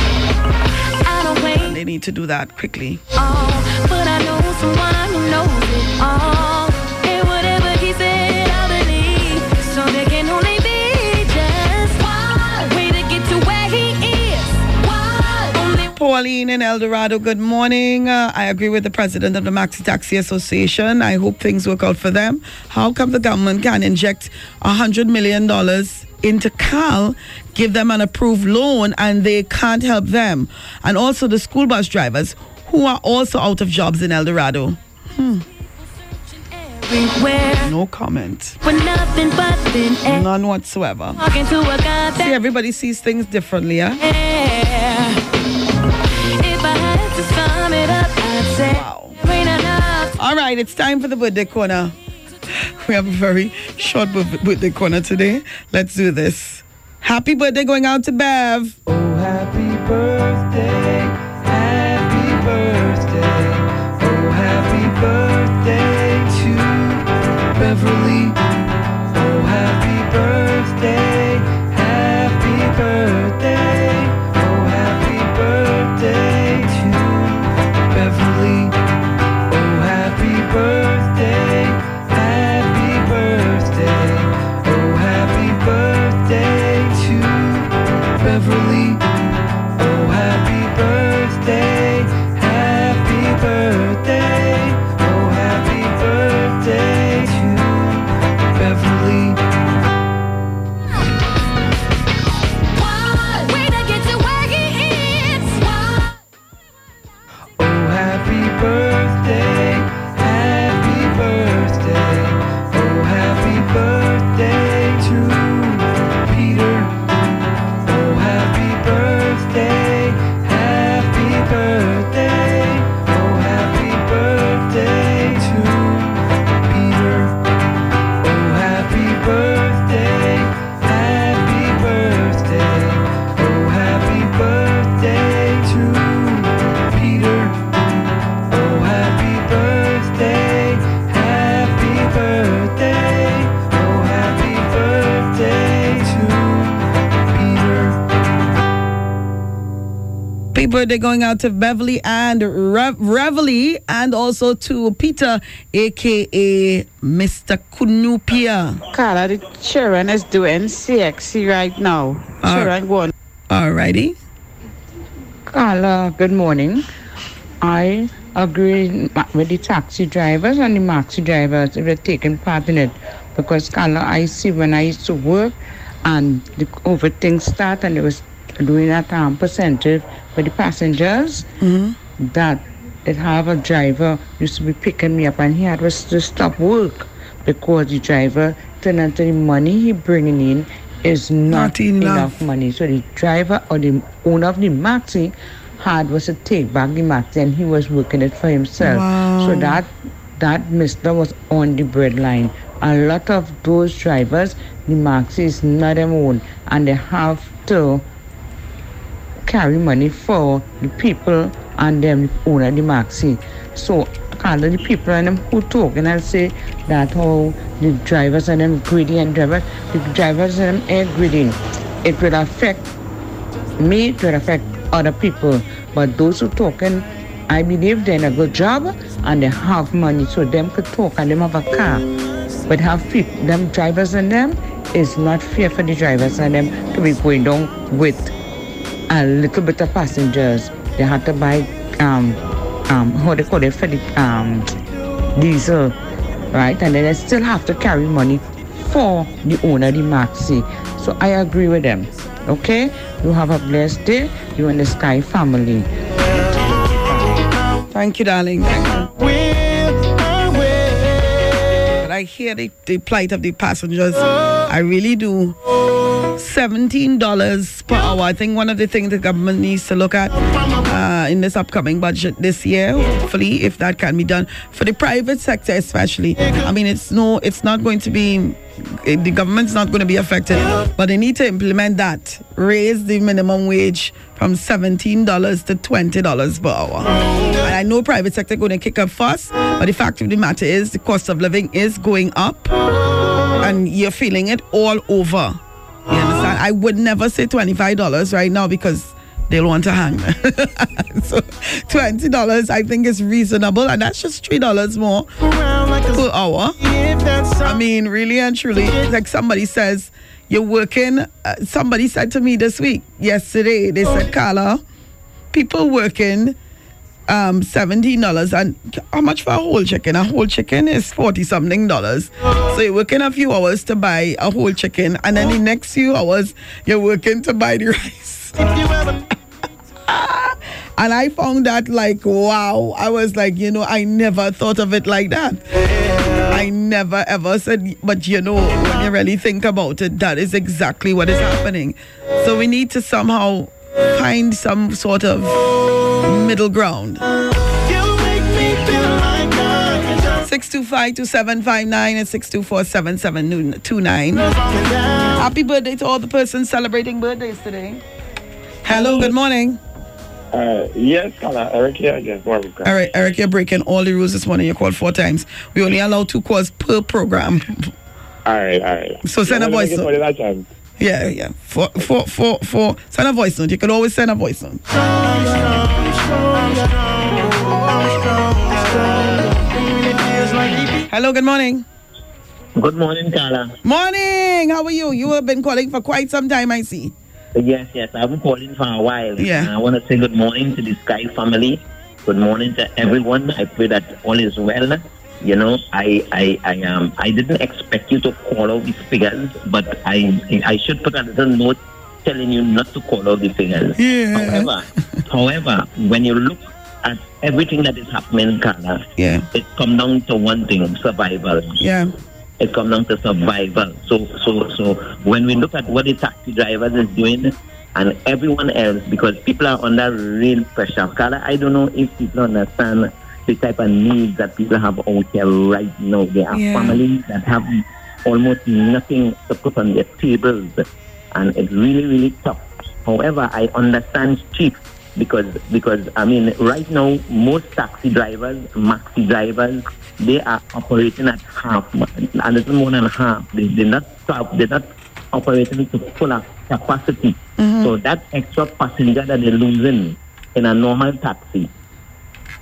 They need to do that quickly. But I know someone who knows it all. And whatever he said, I believe. So there can only be just one way to get to where he is. One only Pauline in El Dorado, good morning. Uh, I agree with the president of the Maxi Taxi Association. I hope things work out for them. How come the government can inject $100 million into CAL, give them an approved loan, and they can't help them? And also the school bus drivers who are also out of jobs in El Dorado. Hmm. No comment. For nothing but thin air. None whatsoever. Talking to a guy See, everybody sees things differently, yeah? If I had to sum it up, I'd say there ain't enough. All right, it's time for the birthday corner. We have a very short bir- birthday corner today. Let's do this. Happy birthday going out to Bev. Oh, happy birthday going out to Beverly and Rev- Reveille and also to Peter, aka Mr. Cunupia. Carla, the children is doing CXC right now. Children going. Alrighty. Carla, uh, good morning. I agree with the taxi drivers and the maxi drivers if they're taking part in it. Because, Carla, I see when I used to work and the over things start and they was doing that um, percentage for the passengers, that it have a driver used to be picking me up and he had to stop work because the driver turned out the money he bringing in is not, enough. money. So the driver or the owner of the maxi had was to take back the maxi and he was working it for himself. Wow. So that that mister was on the breadline. A lot of those drivers, the maxi is not their own and they have to carry money for the people and them owner the maxi. So of the people and them who talk and I say that how the drivers and them greedy and drivers the drivers and them are greedy. It will affect me, it will affect other people. But those who talking I believe they're in a good job and they have money so them could talk and them have a car. But have people them drivers and them is not fair for the drivers and them to be going down with a little bit of passengers. They had to buy um um how they call it for the um diesel right? And then they still have to carry money for the owner, the maxi. So I agree with them. Okay? You have a blessed day. You and the Sky family. Thank you, darling. Thank you. I hear the, the plight of the passengers. I really do. $17 per hour. I think one of the things the government needs to look at uh, in this upcoming budget this year, hopefully, if that can be done for the private sector, especially. I mean, it's no, it's not going to be. eh, The government's not going to be affected, but they need to implement that. Raise the minimum wage from $17 to $20 per hour. And I know private sector going to kick up fuss, but the fact of the matter is the cost of living is going up and you're feeling it all over. You understand? I would never say $25 right now because they'll want to hang. so $20 I think is reasonable and that's just $3 more like per hour. I mean, really and truly, like somebody says, you're working. Uh, somebody said to me this week, yesterday, they said, Carla, people working um seventeen dollars and how much for a whole chicken? A whole chicken is forty something dollars. So you're working a few hours to buy a whole chicken and then the next few hours you're working to buy the rice. and I found that like wow. I was like, you know, I never thought of it like that. I never ever said but you know, when you really think about it, that is exactly what is happening. So we need to somehow find some sort of middle ground. 625 2759 and 624 7729. Happy birthday to all the persons celebrating birthdays today. Hello, good morning. Uh, yes, Carla, Eric here again. All right, Eric, you're breaking all the rules this morning. You called four times. We only allow two calls per program. All right, all right. So send a voice make it note. for the last time? Yeah, yeah. For, for, for, for, send a voice note. You can always send a voice note. Hello, good morning. Good morning, Carla. Morning. How are you? You have been calling for quite some time, I see. Yes, yes, I've been calling for a while. Yeah. I want to say good morning to the Sky family. Good morning to everyone. I pray that all is well. You know, I, I, I, um, I didn't expect you to call out these figures, but I, I should put a little note telling you not to call out the figures. Yeah. However, however, when you look at everything that is happening, Carla, yeah, it comes down to one thing: survival. Yeah. it comes down to survival. So, so, so when we look at what the taxi drivers is doing and everyone else, because people are under real pressure. Carla, I don't know if people understand the type of needs that people have out here right now. They have Yeah. families that have almost nothing to put on their tables, and it's really, really tough. However, I understand chief because because I mean right now most taxi drivers, maxi drivers, they are operating at half, a little more than half. They, they're not stop, they're not operating to full capacity. Mm-hmm. So that extra passenger that they're losing in a normal taxi,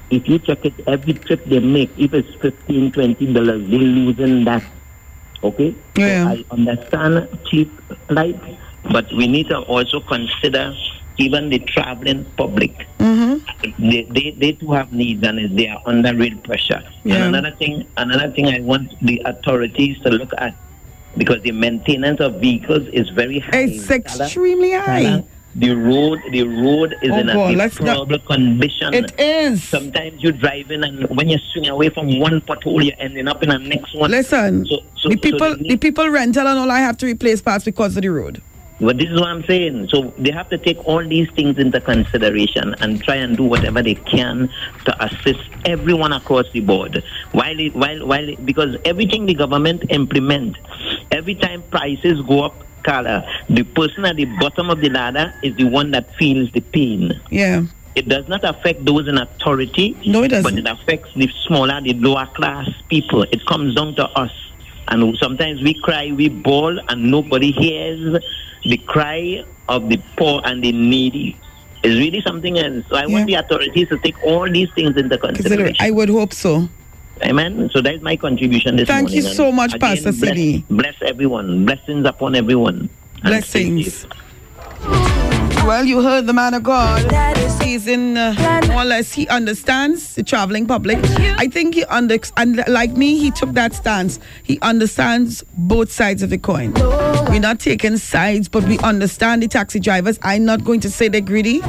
if you check it, every trip they make, if it's 15 20 dollars, they're losing that. Okay? Yeah. So I understand cheap flight, but we need to also consider even the traveling public. Mm-hmm. They, they, they too have needs and they are under real pressure. Yeah. And another thing, another thing I want the authorities to look at because the maintenance of vehicles is very high. It's extremely high. The road, the road is Oh, in God, a deplorable condition. It is. Sometimes you're driving, and when you swing away from one pothole, you're ending up in the next one. Listen, so, so, the so people, they the people rental and all I have to replace parts because of the road. But this is what I'm saying. So they have to take all these things into consideration and try and do whatever they can to assist everyone across the board. While it, while while it- because everything the government implement, every time prices go up, Carla, the person at the bottom of the ladder is the one that feels the pain. Yeah. It does not affect those in authority. No, it doesn't. But it affects the smaller, the lower class people. It comes down to us. And sometimes we cry, we bawl, and nobody hears the cry of the poor and the needy. It's really something else. So I want the authorities to take all these things into consideration. I would hope so. Amen. So that's my contribution this Thank morning. you so much, again, Pastor bless, Sidi. Bless everyone. Blessings upon everyone. Blessings. Well, you heard the man of God. He's in uh, more or less. He understands the traveling public. I think he under and like me, he took that stance. He understands both sides of the coin. We're not taking sides, but we understand the taxi drivers. I'm not going to say they're greedy.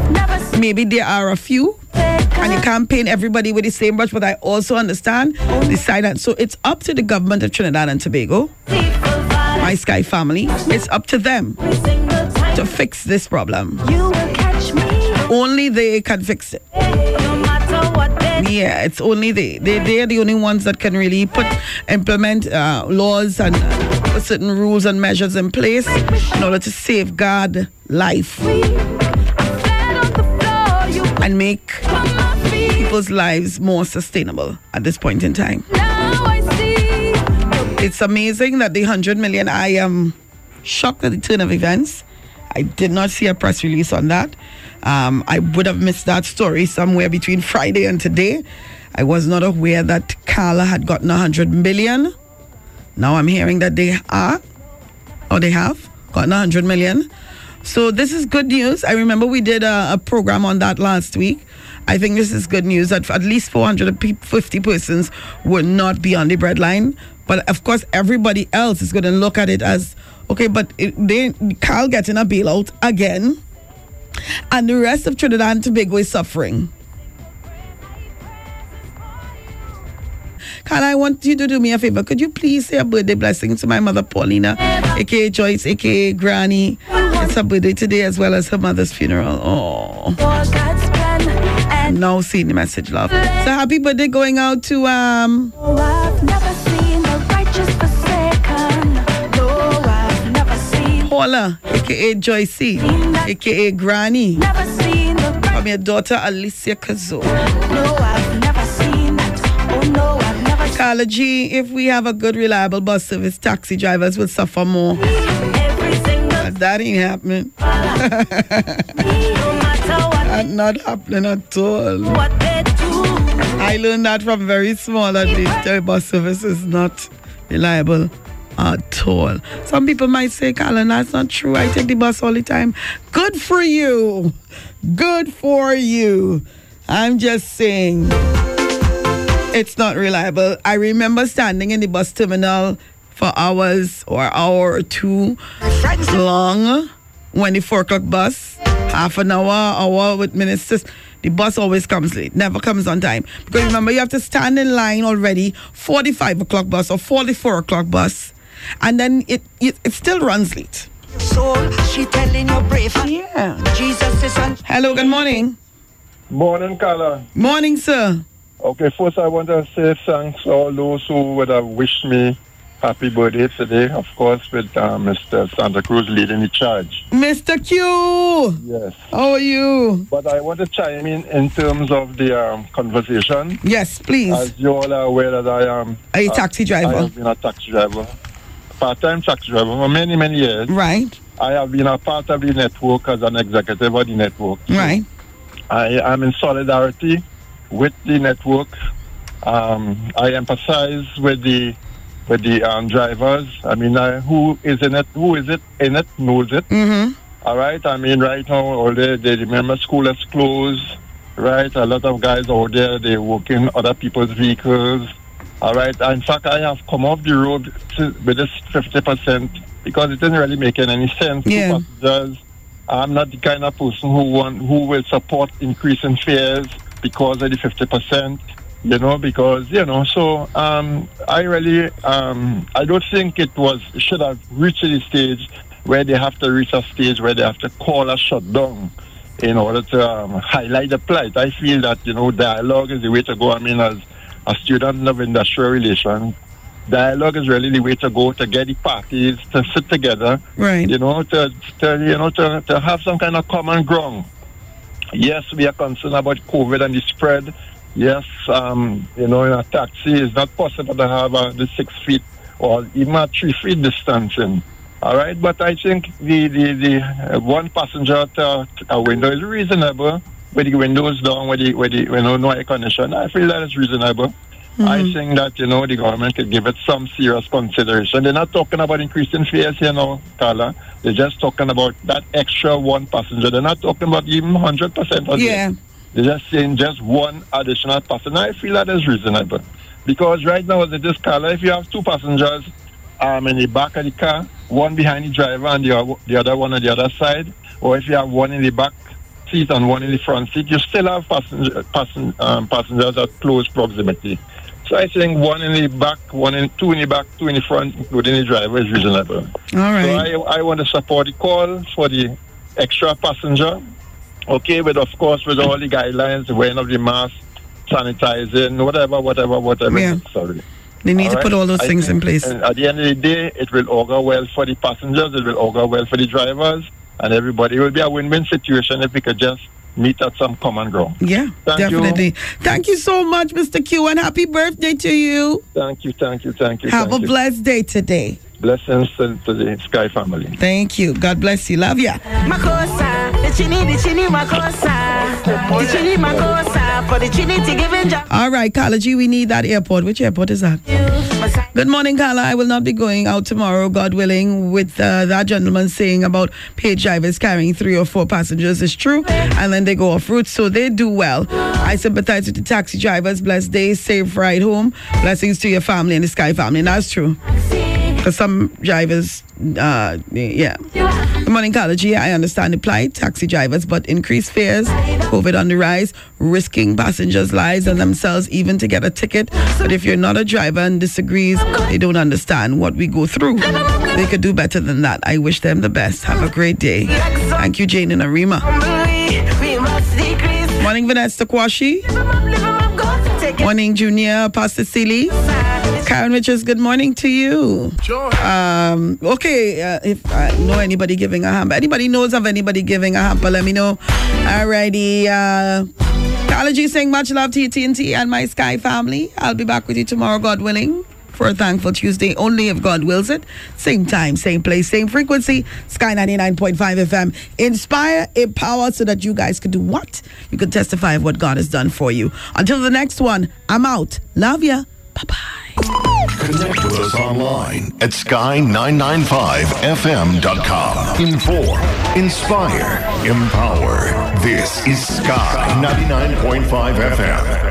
Maybe there are a few, and you can't paint everybody with the same brush. But I also understand the side. So it's up to the government of Trinidad and Tobago, my Sky family. It's up to them to fix this problem. Only they can fix it. Yeah, it's only they. They they're the only ones that can really put implement uh, laws and uh, certain rules and measures in place in order to safeguard life and make people's lives more sustainable at this point in time. It's amazing that the 100 million, I am shocked at the turn of events. I did not see a press release on that. Um, I would have missed that story somewhere between Friday and today. I was not aware that CAL had gotten 100 million. Now I'm hearing that they are, or they have, gotten 100 million. So this is good news. I remember we did a, a program on that last week. I think this is good news that at least 450 persons will not be on the breadline. But of course, everybody else is going to look at it as okay, but it, they CAL getting a bailout again, and the rest of Trinidad and Tobago is suffering. Carl, I want you to do me a favor. Could you please say a birthday blessing to my mother, Paulina, aka Joyce, aka Granny? It's her birthday today as well as her mother's funeral. Oh. Now seeing the message, love. So happy birthday going out to um Paula, aka Joycey, aka Granny. From your daughter Alicia Kazo. Carla G, if we have a good, reliable bus service, taxi drivers will suffer more. That ain't happening. That not happening at all. I learned that from very small that the bus service is not reliable at all. Some people might say, Carla, that's not true. I take the bus all the time. Good for you. Good for you. I'm just saying it's not reliable. I remember standing in the bus terminal for hours or hour or two long when the four o'clock bus, half an hour, hour with ministers. The bus always comes late, never comes on time. Because remember, you have to stand in line already for the five o'clock bus or for the four o'clock bus, and then it it, it still runs late. soul. She telling you brave. Yeah. Jesus is on. Hello, good morning. Morning, Carla. Morning, sir. Okay, first I want to say thanks to all those who would have wished me happy birthday today, of course, with uh, Mr. Santa Cruz leading the charge. Mr. Q. Yes. How are you? But I want to chime in in terms of the um, conversation. Yes, please. As you all are aware that I am A taxi driver. I have been a taxi driver, part-time taxi driver for many, many years. Right. I have been a part of the network as an executive of the network. Right. I am in solidarity with the network. Um, I emphasize with the with the um, drivers. I mean, uh, who is in it? Who is it in it knows it. Mm-hmm. All right. I mean, right now, all they, they remember school is closed. Right. A lot of guys out there they work in other people's vehicles. All right. In fact, I have come off the road to, with this fifty percent because it isn't really making any sense Yeah. to passengers. I'm not the kind of person who want who will support increasing fares because of the fifty percent. You know, because you know, so um, I really um, I don't think it was should have reached the stage where they have to reach a stage where they have to call a shutdown in order to um, highlight the plight. I feel that you know dialogue is the way to go. I mean, as a student of industrial relations, dialogue is really the way to go to get the parties to sit together. Right. You know, to, to you know to, to have some kind of common ground. Yes, we are concerned about COVID and the spread. Yes, um, you know, in a taxi, it's not possible to have uh, the six feet or even a three feet distancing. All right, but I think the the, the uh, one passenger to a window is reasonable. With the windows down, with the with the you know, no air condition, I feel that is reasonable. I Mhm. think that, you know, the government could give it some serious consideration. They're not talking about increasing fares here now, Carla. They're just talking about that extra one passenger. They're not talking about even 100% of Yeah. They're just saying just one additional passenger. I feel that is reasonable. Because right now, as it is, Carla, if you have two passengers um, in the back of the car, one behind the driver and the, the other one on the other side, or if you have one in the back seat and one in the front seat, you still have passenger, passen, um, passengers at close proximity. So I think one in the back, one in two in the back, two in the front, including the driver, is reasonable. All right. So I, I want to support the call for the extra passenger. Okay, but of course with all the guidelines, wearing of the mask, sanitizing, whatever, whatever, whatever Yeah. necessary. They need to put all those I things in place. uh, At the end of the day, it will augur well for the passengers, it will augur well for the drivers, and everybody. It will be a win-win situation if we could just meet at some common ground. Yeah, Thank you. definitely. Thank you so much, Mr. Q, and happy birthday to you. Thank you, thank you, thank you. Have thank a you. blessed day today. Blessings to, to the Sky family. Thank you. God bless you. Love ya. Makosa, the chini, the chini makosa, the chini makosa for the Trinity giving job. All right, Carla G, we need that airport. Which airport is that? Good morning, Carla. I will not be going out tomorrow, God willing, with uh, that gentleman saying about paid drivers carrying three or four passengers. It's true. And then they go off route, so they do well. I sympathize with the taxi drivers. Blessed day, safe ride home. Blessings to your family and the Sky family. And that's true. For some drivers, uh, yeah. Good morning, Carla G. I understand the plight, taxi drivers, but increased fares, COVID on the rise, risking passengers' lives and themselves even to get a ticket. But if you're not a driver and disagrees, they don't understand what we go through. They could do better than that. I wish them the best. Have a great day. Thank you, Jane and Arima. We must decrease. Morning, Vanessa Kwashi. Morning, Junior Pastor Seeley. Karen Richards, good morning to you. Um, okay, uh, if I know anybody giving a hamper, anybody knows of anybody giving a hamper, let me know. Alrighty. Uh, G saying much love to you, TNT and my Sky family. I'll be back with you tomorrow, God willing, for a thankful Tuesday, only if God wills it. Same time, same place, same frequency. Sky 99.5 FM. Inspire, empower so that you guys could do what? You could testify of what God has done for you. Until the next one, I'm out. Love ya. Bye bye. Connect with us online at sky995fm.com. Inform, inspire, empower. This is Sky 99.5 FM.